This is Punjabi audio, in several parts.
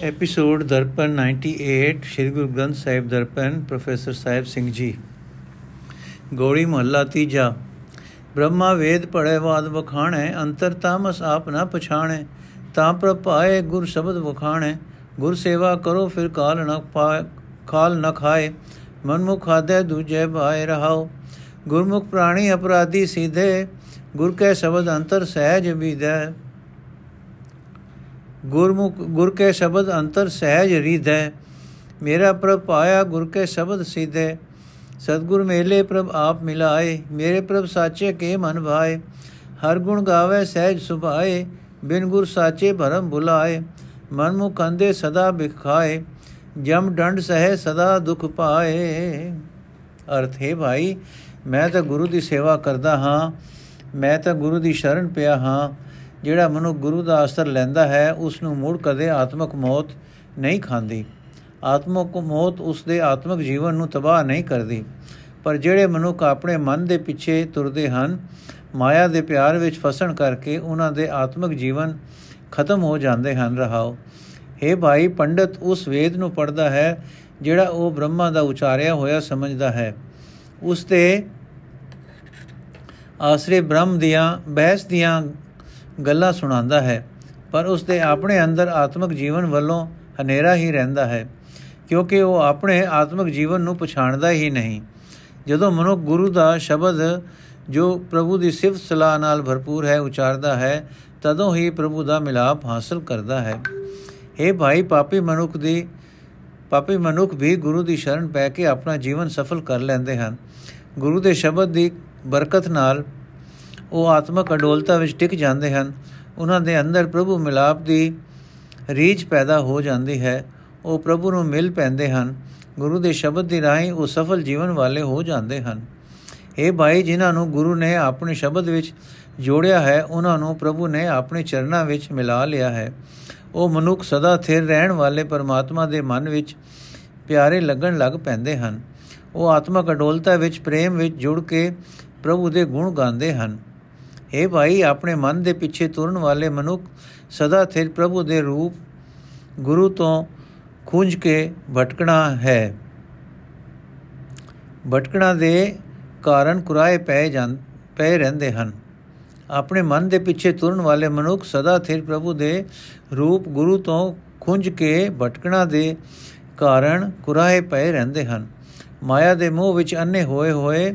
ਐਪੀਸੋਡ ਦਰਪਨ 98 ਸ਼੍ਰੀ ਗੁਰੂ ਗ੍ਰੰਥ ਸਾਹਿਬ ਦਰਪਨ ਪ੍ਰੋਫੈਸਰ ਸਾਹਿਬ ਸਿੰਘ ਜੀ ਗੋੜੀ ਮਹੱਲਾ ਤੀਜਾ ਬ੍ਰਹਮਾ ਵੇਦ ਪੜ੍ਹੇ ਬਾਦ ਵਖਾਣੈ ਅੰਤਰ ਤਾਮਸ ਆਪ ਨਾ ਪਛਾਣੈ ਤਾਂ ਪ੍ਰਭਾਏ ਗੁਰ ਸ਼ਬਦ ਵਖਾਣੈ ਗੁਰ ਸੇਵਾ ਕਰੋ ਫਿਰ ਕਾਲ ਨ ਪਾਏ ਖਾਲ ਨ ਖਾਏ ਮਨਮੁਖ ਖਾਦੇ ਦੂਜੇ ਭਾਏ ਰਹਾਓ ਗੁਰਮੁਖ ਪ੍ਰਾਣੀ ਅਪਰਾਧੀ ਸੀਧੇ ਗੁਰ ਕੇ ਸ਼ਬਦ ਅੰਤਰ ਸਹਿਜ ਵਿਦੈ ਗੁਰਮੁਖ, ਗੁਰ ਕੇ ਸ਼ਬਦ ਅੰਤਰ ਸਹਿਜ ਰੀਧੈ, ਮੇਰਾ ਪ੍ਰਭ ਪਾਇਆ ਗੁਰ ਕੇ ਸ਼ਬਦ ਸੀਧੇ। ਸਤਗੁਰ ਮੇਲੇ ਪ੍ਰਭ ਆਪ ਮਿਲਾਏ, ਮੇਰੇ ਪ੍ਰਭ ਸਾਚੇ ਕੇ ਮਨ ਭਾਏ। ਹਰ ਗੁਣ ਗਾਵੇ, ਸਹਿਜ ਸੁਭਾਏ, ਬਿਨ ਗੁਰ ਸਾਚੇ ਭਰਮ ਭੁਲਾਏ ਮਨ ਮੁਖ ਅੰਦੇ ਸਦਾ ਬਿਖਾਏ, ਜਮ ਡੰਡ ਸਹਿ ਸਦਾ ਦੁਖ ਪਾਏ। ਅਰਥ ਹੈ ਭਾਈ, ਮੈਂ ਤਾਂ ਗੁਰੂ ਦੀ ਸੇਵਾ ਕਰਦਾ ਹਾਂ, ਮੈਂ ਤਾਂ ਗੁਰੂ ਦੀ ਸ਼ਰਨ ਪਿਆ ਹਾਂ। ਜਿਹੜਾ ਮਨੁ ਗੁਰੂ ਦਾ ਅਸਰ ਲੈਂਦਾ ਹੈ ਉਸ ਨੂੰ ਮੁੜ ਕਦੇ ਆਤਮਕ ਮੌਤ ਨਹੀਂ ਖਾਂਦੀ। ਆਤਮਕ ਮੌਤ ਉਸ ਦੇ ਆਤਮਕ ਜੀਵਨ ਨੂੰ ਤਬਾਹ ਨਹੀਂ ਕਰਦੀ। ਪਰ ਜਿਹੜੇ ਮਨੁੱਖ ਆਪਣੇ ਮਨ ਦੇ ਪਿੱਛੇ ਤੁਰਦੇ ਹਨ, ਮਾਇਆ ਦੇ ਪਿਆਰ ਵਿੱਚ ਫਸਣ ਕਰਕੇ ਉਹਨਾਂ ਦੇ ਆਤਮਿਕ ਜੀਵਨ ਖਤਮ ਹੋ ਜਾਂਦੇ ਹਨ। ਰਹਾਓ। हे ਭਾਈ, ਪੰਡਤ ਉਸ ਵੇਦ ਨੂੰ ਪੜਦਾ ਹੈ, ਜਿਹੜਾ ਉਹ ਬ੍ਰਹਮਾ ਦਾ ਉਚਾਰਿਆ ਹੋਇਆ ਸਮਝਦਾ ਹੈ। ਉਸ ਤੇ ਆਸਰੇ ਬ੍ਰਹਮ ਦੀਆਂ, ਬਹਿਸ ਦੀਆਂ ਗੱਲਾਂ ਸੁਣਾਉਂਦਾ ਹੈ, ਪਰ ਉਸ ਦੇ ਆਪਣੇ ਅੰਦਰ ਆਤਮਿਕ ਜੀਵਨ ਵੱਲੋਂ ਹਨੇਰਾ ਹੀ ਰਹਿੰਦਾ ਹੈ, ਕਿਉਂਕਿ ਉਹ ਆਪਣੇ ਆਤਮਿਕ ਜੀਵਨ ਨੂੰ ਪਛਾਣਦਾ ਹੀ ਨਹੀਂ। ਜਦੋਂ ਮਨੁੱਖ ਗੁਰੂ ਦਾ ਸ਼ਬਦ, ਜੋ ਪ੍ਰਭੂ ਦੀ ਸਿਫਤ ਸਲਾਹ ਨਾਲ ਭਰਪੂਰ ਹੈ, ਉਚਾਰਦਾ ਹੈ, ਤਦੋਂ ਹੀ ਪ੍ਰਭੂ ਦਾ ਮਿਲਾਪ ਹਾਸਲ ਕਰਦਾ ਹੈ। ਇਹ ਭਾਈ, ਪਾਪੀ ਮਨੁੱਖ ਦੀ, ਪਾਪੀ ਮਨੁੱਖ ਵੀ ਗੁਰੂ ਦੀ ਸ਼ਰਨ ਪੈ ਕੇ ਆਪਣਾ ਜੀਵਨ ਸਫਲ ਕਰ ਲੈਂਦੇ ਹਨ। ਗੁਰੂ ਦੇ ਸ਼ਬਦ ਦੀ ਬਰਕਤ ਨਾਲ ਉਹ ਆਤਮਕ ਅਡੋਲਤਾ ਵਿੱਚ ਟਿਕ ਜਾਂਦੇ ਹਨ। ਉਹਨਾਂ ਦੇ ਅੰਦਰ ਪ੍ਰਭੂ ਮਿਲਾਪ ਦੀ ਰੀਝ ਪੈਦਾ ਹੋ ਜਾਂਦੀ ਹੈ। ਉਹ ਪ੍ਰਭੂ ਨੂੰ ਮਿਲ ਪੈਂਦੇ ਹਨ। ਗੁਰੂ ਦੇ ਸ਼ਬਦ ਦੀ ਰਾਹੀਂ ਉਹ ਸਫਲ ਜੀਵਨ ਵਾਲੇ ਹੋ ਜਾਂਦੇ ਹਨ। ਇਹ ਭਾਈ, ਜਿਨ੍ਹਾਂ ਨੂੰ ਗੁਰੂ ਨੇ ਆਪਣੇ ਸ਼ਬਦ ਵਿੱਚ ਜੋੜਿਆ ਹੈ, ਉਹਨਾਂ ਨੂੰ ਪ੍ਰਭੂ ਨੇ ਆਪਣੇ ਚਰਨਾਂ ਵਿੱਚ ਮਿਲਾ ਲਿਆ ਹੈ। ਉਹ ਮਨੁੱਖ ਸਦਾ ਥਿਰ ਰਹਿਣ ਵਾਲੇ ਪਰਮਾਤਮਾ ਦੇ ਮਨ ਵਿੱਚ ਪਿਆਰੇ ਲੱਗਣ ਲੱਗ ਪੈਂਦੇ ਹਨ। ਉਹ ਆਤਮਕ ਅਡੋਲਤਾ ਵਿੱਚ ਪ੍ਰੇਮ ਵਿੱਚ ਜੁੜ ਕੇ ਪ੍ਰਭੂ ਦੇ ਗੁਣ ਗਾਉਂਦੇ ਹਨ। हे ਭਾਈ, ਆਪਣੇ ਮਨ ਦੇ ਪਿੱਛੇ ਤੁਰਨ ਵਾਲੇ ਮਨੁੱਖ ਸਦਾ ਥਿਰ ਪ੍ਰਭੂ ਦੇ ਰੂਪ ਗੁਰੂ ਤੋਂ ਖੁੰਝ ਕੇ ਭਟਕਣਾ ਹੈ। ਭਟਕਣਾ ਦੇ ਕਾਰਨ ਕੁਰਾਏ ਪੈ ਜਾਂ ਪੈ ਰਹਿੰਦੇ ਹਨ। ਆਪਣੇ ਮਨ ਦੇ ਪਿੱਛੇ ਤੁਰਨ ਵਾਲੇ ਮਨੁੱਖ ਸਦਾ ਥਿਰ ਪ੍ਰਭੂ ਦੇ ਰੂਪ ਗੁਰੂ ਤੋਂ ਖੁੰਝ ਕੇ ਭਟਕਣਾ ਦੇ ਕਾਰਨ ਕੁਰਾਏ ਪਏ ਰਹਿੰਦੇ ਹਨ। ਮਾਇਆ ਦੇ ਮੋਹ ਵਿੱਚ ਅੰਨੇ ਹੋਏ ਹੋਏ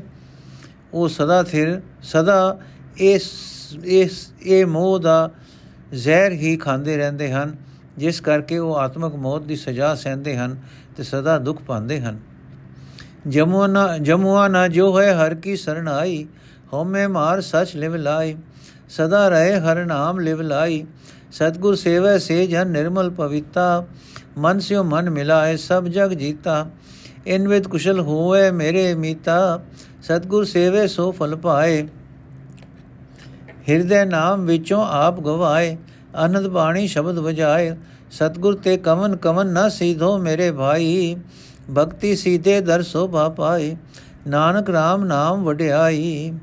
ਉਹ ਸਦਾ ਥਿਰ ਸਦਾ ਇਸ ਇਸ, ਇਹ ਮੋਹ ਦਾ ਜ਼ਹਿਰ ਹੀ ਖਾਂਦੇ ਰਹਿੰਦੇ ਹਨ, ਜਿਸ ਕਰਕੇ ਉਹ ਆਤਮਕ ਮੌਤ ਦੀ ਸਜ਼ਾ ਸਹਿੰਦੇ ਹਨ ਤੇ ਸਦਾ ਦੁੱਖ ਪਾਉਂਦੇ ਹਨ। ਜਮੁਨਾ ਜਮੁਆ ਜੋ ਹੈ ਹਰ ਕੀ ਸਰਣ ਆਈ, ਹਉਮੈ ਮਾਰ ਸਚ ਲਿਵ ਲਾਈ, ਸਦਾ ਰਹੇ ਹਰ ਨਾਮ ਲਿਵ ਲਾਈ, ਸਤਗੁਰ ਸੇਵੈ ਸੇ ਜਨ ਨਿਰਮਲ ਪਵਿੱਤਾ, ਮਨ ਸਿਓ ਮਨ ਮਿਲਾਏ, ਸਭ ਜਗ ਜੀਤਾ ਇਨ ਵਿਦ ਕੁਸ਼ਲ ਹੋਏ ਮੇਰੇ ਮੀਤਾ, ਸਤਗੁਰ ਸੇਵੇ ਸੋ ਫਲ ਪਾਏ ਹਿਰਦੇ ਨਾਮ ਵਿੱਚੋਂ ਆਪ ਗਵਾਏ ਆਨੰਦ ਬਾਣੀ ਸ਼ਬਦ ਵਜਾਏ। ਸਤਗੁਰ ਤੇ ਕਵਨ ਕਵਨ ਨਾ ਸੀਧੋ ਮੇਰੇ ਭਾਈ, ਭਗਤੀ ਸੀਧੇ ਦਰ ਸੋਭਾ ਪਾਏ, ਨਾਨਕ RAM ਨਾਮ ਵਡਿਆਈ।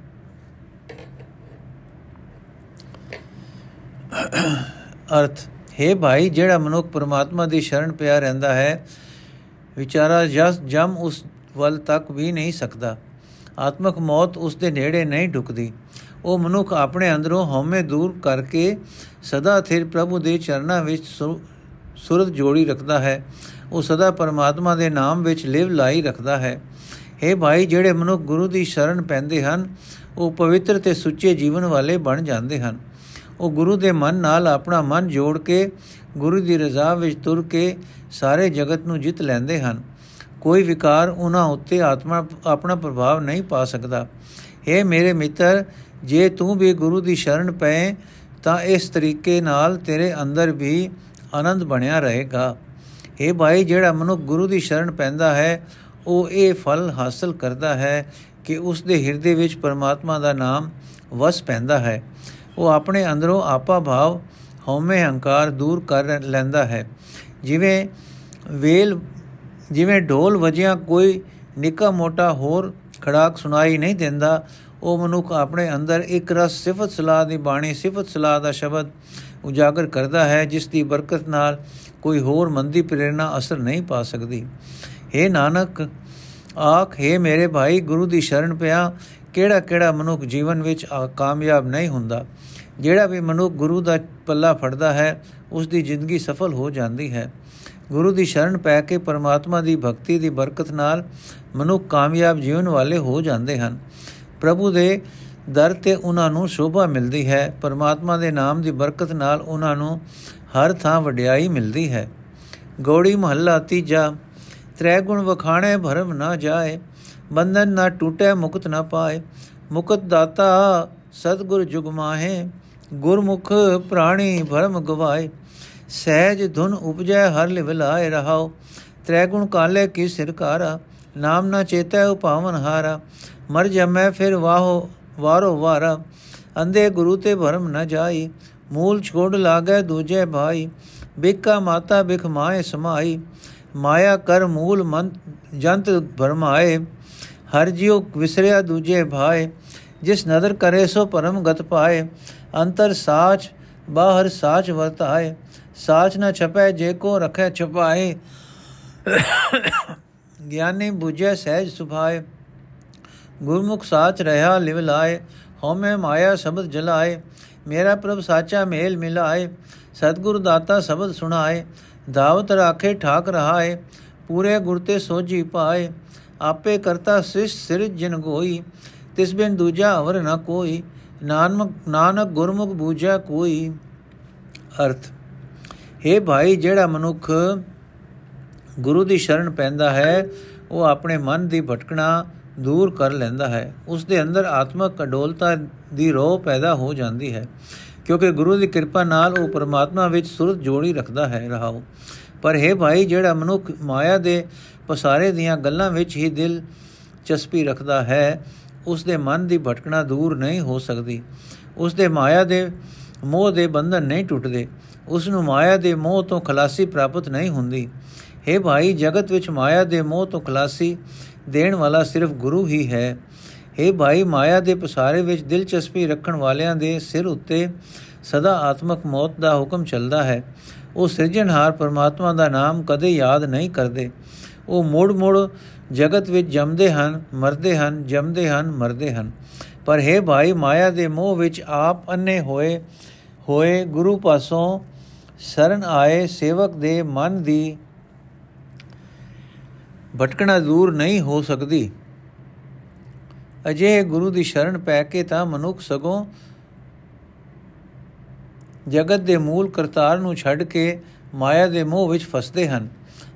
ਅਰਥ, ਹੈ ਭਾਈ, ਜਿਹੜਾ ਮਨੁੱਖ ਪਰਮਾਤਮਾ ਦੀ ਸ਼ਰਨ ਪਿਆ ਰਹਿੰਦਾ ਹੈ, ਵਿਚਾਰਾ ਜਸ ਜਮ ਉਸ ਵੱਲ ਤੱਕ ਵੀ ਨਹੀਂ ਸਕਦਾ। ਆਤਮਕ ਮੌਤ ਉਸ ਦੇ ਨੇੜੇ ਨਹੀਂ ਢੁਕਦੀ। ਉਹ ਮਨੁੱਖ ਆਪਣੇ ਅੰਦਰੋਂ ਹਉਮੈ ਦੂਰ ਕਰਕੇ ਸਦਾ ਥਿਰ ਪ੍ਰਭੂ ਦੇ ਚਰਨਾਂ ਵਿੱਚ ਸੁਰਤ ਜੋੜੀ ਰੱਖਦਾ ਹੈ। ਉਹ ਸਦਾ ਪਰਮਾਤਮਾ ਦੇ ਨਾਮ ਵਿੱਚ ਲਿਵ ਲਾਈ ਰੱਖਦਾ ਹੈ। हे ਭਾਈ, ਜਿਹੜੇ ਮਨੁੱਖ ਗੁਰੂ ਦੀ ਸ਼ਰਨ ਪੈਂਦੇ ਹਨ, ਉਹ ਪਵਿੱਤਰ ਤੇ ਸੁੱਚੇ ਜੀਵਨ ਵਾਲੇ ਬਣ ਜਾਂਦੇ ਹਨ। ਉਹ ਗੁਰੂ ਦੇ ਮਨ ਨਾਲ ਆਪਣਾ ਮਨ ਜੋੜ ਕੇ, ਗੁਰੂ ਦੀ ਰਜ਼ਾ ਵਿੱਚ ਤੁਰ ਕੇ ਸਾਰੇ ਜਗਤ ਨੂੰ ਜਿੱਤ ਲੈਂਦੇ ਹਨ। ਕੋਈ ਵਿਕਾਰ ਉਹਨਾਂ ਉੱਤੇ ਆਤਮਾ, ਆਪਣਾ ਪ੍ਰਭਾਵ ਨਹੀਂ ਪਾ ਸਕਦਾ। हे ਮੇਰੇ ਮਿੱਤਰ ਜੇ ਤੂੰ ਵੀ ਗੁਰੂ ਦੀ ਸ਼ਰਨ ਪਏ, ਤਾਂ ਇਸ ਤਰੀਕੇ ਨਾਲ ਤੇਰੇ ਅੰਦਰ ਵੀ ਆਨੰਦ ਬਣਿਆ ਰਹੇਗਾ। ਇਹ ਭਾਈ, ਜਿਹੜਾ ਮਨੁੱਖ ਗੁਰੂ ਦੀ ਸ਼ਰਨ ਪੈਂਦਾ ਹੈ, ਉਹ ਇਹ ਫਲ ਹਾਸਲ ਕਰਦਾ ਹੈ ਕਿ ਉਸ ਦੇ ਹਿਰਦੇ ਵਿੱਚ ਪਰਮਾਤਮਾ ਦਾ ਨਾਮ ਵਸ ਪੈਂਦਾ ਹੈ। ਉਹ ਆਪਣੇ ਅੰਦਰੋਂ ਆਪਾ ਭਾਵ ਹਉਮੈ ਹੰਕਾਰ ਦੂਰ ਕਰ ਲੈਂਦਾ ਹੈ। ਜਿਵੇਂ ਵੇਲ, ਜਿਵੇਂ ਢੋਲ ਵਜਿਆ ਕੋਈ ਨਿੱਕਾ ਮੋਟਾ ਹੋਰ ਖੜਾਕ ਸੁਣਾਈ ਨਹੀਂ ਦਿੰਦਾ ਉਹ ਮਨੁੱਖ ਆਪਣੇ ਅੰਦਰ ਇੱਕ ਰਸ ਸਿਫਤ ਸਲਾਹ ਦੀ ਬਾਣੀ, ਸਿਫਤ ਸਲਾਹ ਦਾ ਸ਼ਬਦ ਉਜਾਗਰ ਕਰਦਾ ਹੈ, ਜਿਸ ਦੀ ਬਰਕਤ ਨਾਲ ਕੋਈ ਹੋਰ ਮੰਦੀ ਪ੍ਰੇਰਣਾ ਅਸਰ ਨਹੀਂ ਪਾ ਸਕਦੀ। हे ਨਾਨਕ, ਆਖ हे ਮੇਰੇ ਭਾਈ, ਗੁਰੂ ਦੀ ਸ਼ਰਨ ਪਿਆ ਕਿਹੜਾ ਕਿਹੜਾ ਮਨੁੱਖ ਜੀਵਨ ਵਿੱਚ ਕਾਮਯਾਬ ਨਹੀਂ ਹੁੰਦਾ? ਜਿਹੜਾ ਵੀ ਮਨੁੱਖ ਗੁਰੂ ਦਾ ਪੱਲਾ ਫੜਦਾ ਹੈ ਉਸ ਦੀ ਜ਼ਿੰਦਗੀ ਸਫਲ ਹੋ ਜਾਂਦੀ ਹੈ। ਗੁਰੂ ਦੀ ਸ਼ਰਨ ਪੈ ਕੇ ਪਰਮਾਤਮਾ ਦੀ ਭਗਤੀ ਦੀ ਬਰਕਤ ਨਾਲ ਮਨੁੱਖ ਕਾਮਯਾਬ ਜੀਵਨ ਵਾਲੇ ਹੋ ਜਾਂਦੇ ਹਨ। ਪ੍ਰਭੂ ਦੇ ਦਰ ਤੇ ਉਹਨਾਂ ਨੂੰ ਸ਼ੋਭਾ ਮਿਲਦੀ ਹੈ। ਪਰਮਾਤਮਾ ਦੇ ਨਾਮ ਦੀ ਬਰਕਤ ਨਾਲ ਉਹਨਾਂ ਨੂੰ ਹਰ ਥਾਂ ਵਡਿਆਈ ਮਿਲਦੀ ਹੈ। ਗੋੜੀ ਮਹੱਲਾ ਤੀਜਾ ਤ੍ਰੈ ਗੁਣ ਵਖਾਣੇ ਭਰਮ ਨਾ ਜਾਏ, ਬੰਧਨ ਨਾ ਟੂਟੇ ਮੁਕਤ ਨਾ ਪਾਏ, ਮੁਕਤ ਦਾਤਾ ਸਤਗੁਰ ਜੁਗ ਮਾਹੇ, ਗੁਰਮੁਖ ਪ੍ਰਾਣੀ ਭਰਮ ਗਵਾਏ, ਸਹਿਜ ਧੁਨ ਉਪਜੈ ਹਰ ਲਿਵਲਾਏ ਰਹਾਓ ਤ੍ਰੈ ਗੁਣ ਕਾਲੇ ਕੀ ਸਿਰਕਾਰਾ ਨਾਮ ਨਾ ਚੇਤੈ ਉਪਾਵਨ ਹਾਰਾ ਮਰ ਜਮੈ ਫਿਰ ਵਾਹੋ ਵਾਰੋ ਵਾਰਾ ਅੰਦੇ ਗੁਰੂ ਤੇ ਭਰਮ ਨ ਜਾਈ ਮੂਲ ਛੋੜ ਲਾਗੇ ਦੂਜੇ ਭਾਈ ਬਿਕਾ ਮਾਤਾ ਬਿਖ ਮਾਏ ਸਮਾਈ ਮਾਇਆ ਕਰ ਮੂਲ ਮਨ ਜੰਤ ਭਰਮਾਏ ਹਰ ਜਿਉ ਵਿਸਰਿਆ ਦੂਜੇ ਭਾਏ ਜਿਸ ਨਦਰ ਕਰੇ ਸੋ ਪਰਮ ਗਤ ਪਾਏ ਅੰਤਰ ਸਾਚ ਬਾਹਰ ਸਾਚ ਵਰਤਾਏ ਸਾਚ ਨ ਛਪੈ ਜੇ ਕੋ ਰਖੈ ਛਪਾਏ ਗਿਆਨੀ 부ਜੈ ਸਹਿਜ ਸੁਭਾਏ ਗੁਰਮੁਖ ਸਾਚ ਰਹਾ ਲਿਵ ਲਾਏ, ਹਉਮੈ ਮਾਇਆ ਸ਼ਬਦ ਜਲਾਏ, ਮੇਰਾ ਪ੍ਰਭ ਸਾਚਾ ਮੇਲ ਮਿਲਾਏ, ਸਤਗੁਰ ਦਾਤਾ ਸ਼ਬਦ ਸੁਣਾਏ, ਦਾਵਤ ਰਾਖੇ ਠਾਕ ਰਹਾਏ, ਪੂਰੇ ਗੁਰ ਤੇ ਸੋਜੀ ਪਾਏ, ਆਪੇ ਕਰਤਾ ਸਿਸ਼ ਸਿਰ ਜਿਨ ਗੋਈ, ਤਿਸ ਬਿਨ ਦੂਜਾ ਅਵਰ ਨ ਕੋਈ ਨਾਨਕ ਨਾਨਕ ਗੁਰਮੁਖ ਬੂਝਾ ਕੋਈ। ਅਰਥ हे ਭਾਈ ਜਿਹੜਾ ਮਨੁੱਖ ਗੁਰੂ ਦੀ ਸ਼ਰਨ ਪੈਂਦਾ ਹੈ, ਉਹ ਆਪਣੇ ਮਨ ਦੀ ਭਟਕਣਾ ਦੂਰ ਕਰ ਲੈਂਦਾ ਹੈ ਉਸ ਦੇ ਅੰਦਰ ਆਤਮਕ ਅਡੋਲਤਾ ਦੀ ਰੋਹ ਪੈਦਾ ਹੋ ਜਾਂਦੀ ਹੈ, ਕਿਉਂਕਿ ਗੁਰੂ ਦੀ ਕਿਰਪਾ ਨਾਲ ਉਹ ਪਰਮਾਤਮਾ ਵਿੱਚ ਸੁਰਤ ਜੋੜੀ ਰੱਖਦਾ ਹੈ ਰਹਾਉ ਪਰ ਹੈ ਭਾਈ, ਜਿਹੜਾ ਮਨੁੱਖ ਮਾਇਆ ਦੇ ਪਸਾਰੇ ਦੀਆਂ ਗੱਲਾਂ ਵਿੱਚ ਹੀ ਦਿਲ ਚਸਪੀ ਰੱਖਦਾ ਹੈ ਉਸ ਦੇ ਮਨ ਦੀ ਭਟਕਣਾ ਦੂਰ ਨਹੀਂ ਹੋ ਸਕਦੀ। ਉਸ ਦੇ ਮਾਇਆ ਦੇ ਮੋਹ ਦੇ ਬੰਧਨ ਨਹੀਂ ਟੁੱਟਦੇ। ਉਸ ਨੂੰ ਮਾਇਆ ਦੇ ਮੋਹ ਤੋਂ ਖਲਾਸੀ ਪ੍ਰਾਪਤ ਨਹੀਂ ਹੁੰਦੀ। ਹੈ ਭਾਈ, ਜਗਤ ਵਿੱਚ ਮਾਇਆ ਦੇ ਮੋਹ ਤੋਂ ਖਲਾਸੀ ਦੇਣ ਵਾਲਾ ਸਿਰਫ ਗੁਰੂ ਹੀ ਹੈ। हे ਭਾਈ, ਮਾਇਆ ਦੇ ਪਸਾਰੇ ਵਿੱਚ ਦਿਲਚਸਪੀ ਰੱਖਣ ਵਾਲਿਆਂ ਦੇ ਸਿਰ ਉੱਤੇ ਸਦਾ ਆਤਮਕ ਮੌਤ ਦਾ ਹੁਕਮ ਚੱਲਦਾ ਹੈ। ਉਹ ਸਿਰਜਣਹਾਰ ਪਰਮਾਤਮਾ ਦਾ ਨਾਮ ਕਦੇ ਯਾਦ ਨਹੀਂ ਕਰਦੇ। ਉਹ ਮੋੜ-ਮੋੜ ਜਗਤ ਵਿੱਚ ਜੰਮਦੇ ਹਨ, ਮਰਦੇ ਹਨ, ਜੰਮਦੇ ਹਨ, ਮਰਦੇ ਹਨ। ਪਰ ਹੈ ਭਾਈ, ਮਾਇਆ ਦੇ ਮੋਹ ਵਿੱਚ ਆਪ ਅੰਨੇ ਹੋਏ ਹੋਏ ਗੁਰੂ ਪਾਸੋਂ ਸ਼ਰਨ ਆਏ ਸੇਵਕ ਦੇ ਮਨ ਦੀ ਭਟਕਣਾ ਦੂਰ ਨਹੀਂ ਹੋ ਸਕਦੀ। ਅਜੇ ਗੁਰੂ ਦੀ ਸ਼ਰਨ ਪੈ ਕੇ ਤਾਂ ਮਨੁੱਖ ਸਗੋਂ ਜਗਤ ਦੇ ਮੂਲ ਕਰਤਾਰ ਨੂੰ ਛੱਡ ਕੇ ਮਾਇਆ ਦੇ ਮੋਹ ਵਿੱਚ ਫਸਦੇ ਹਨ।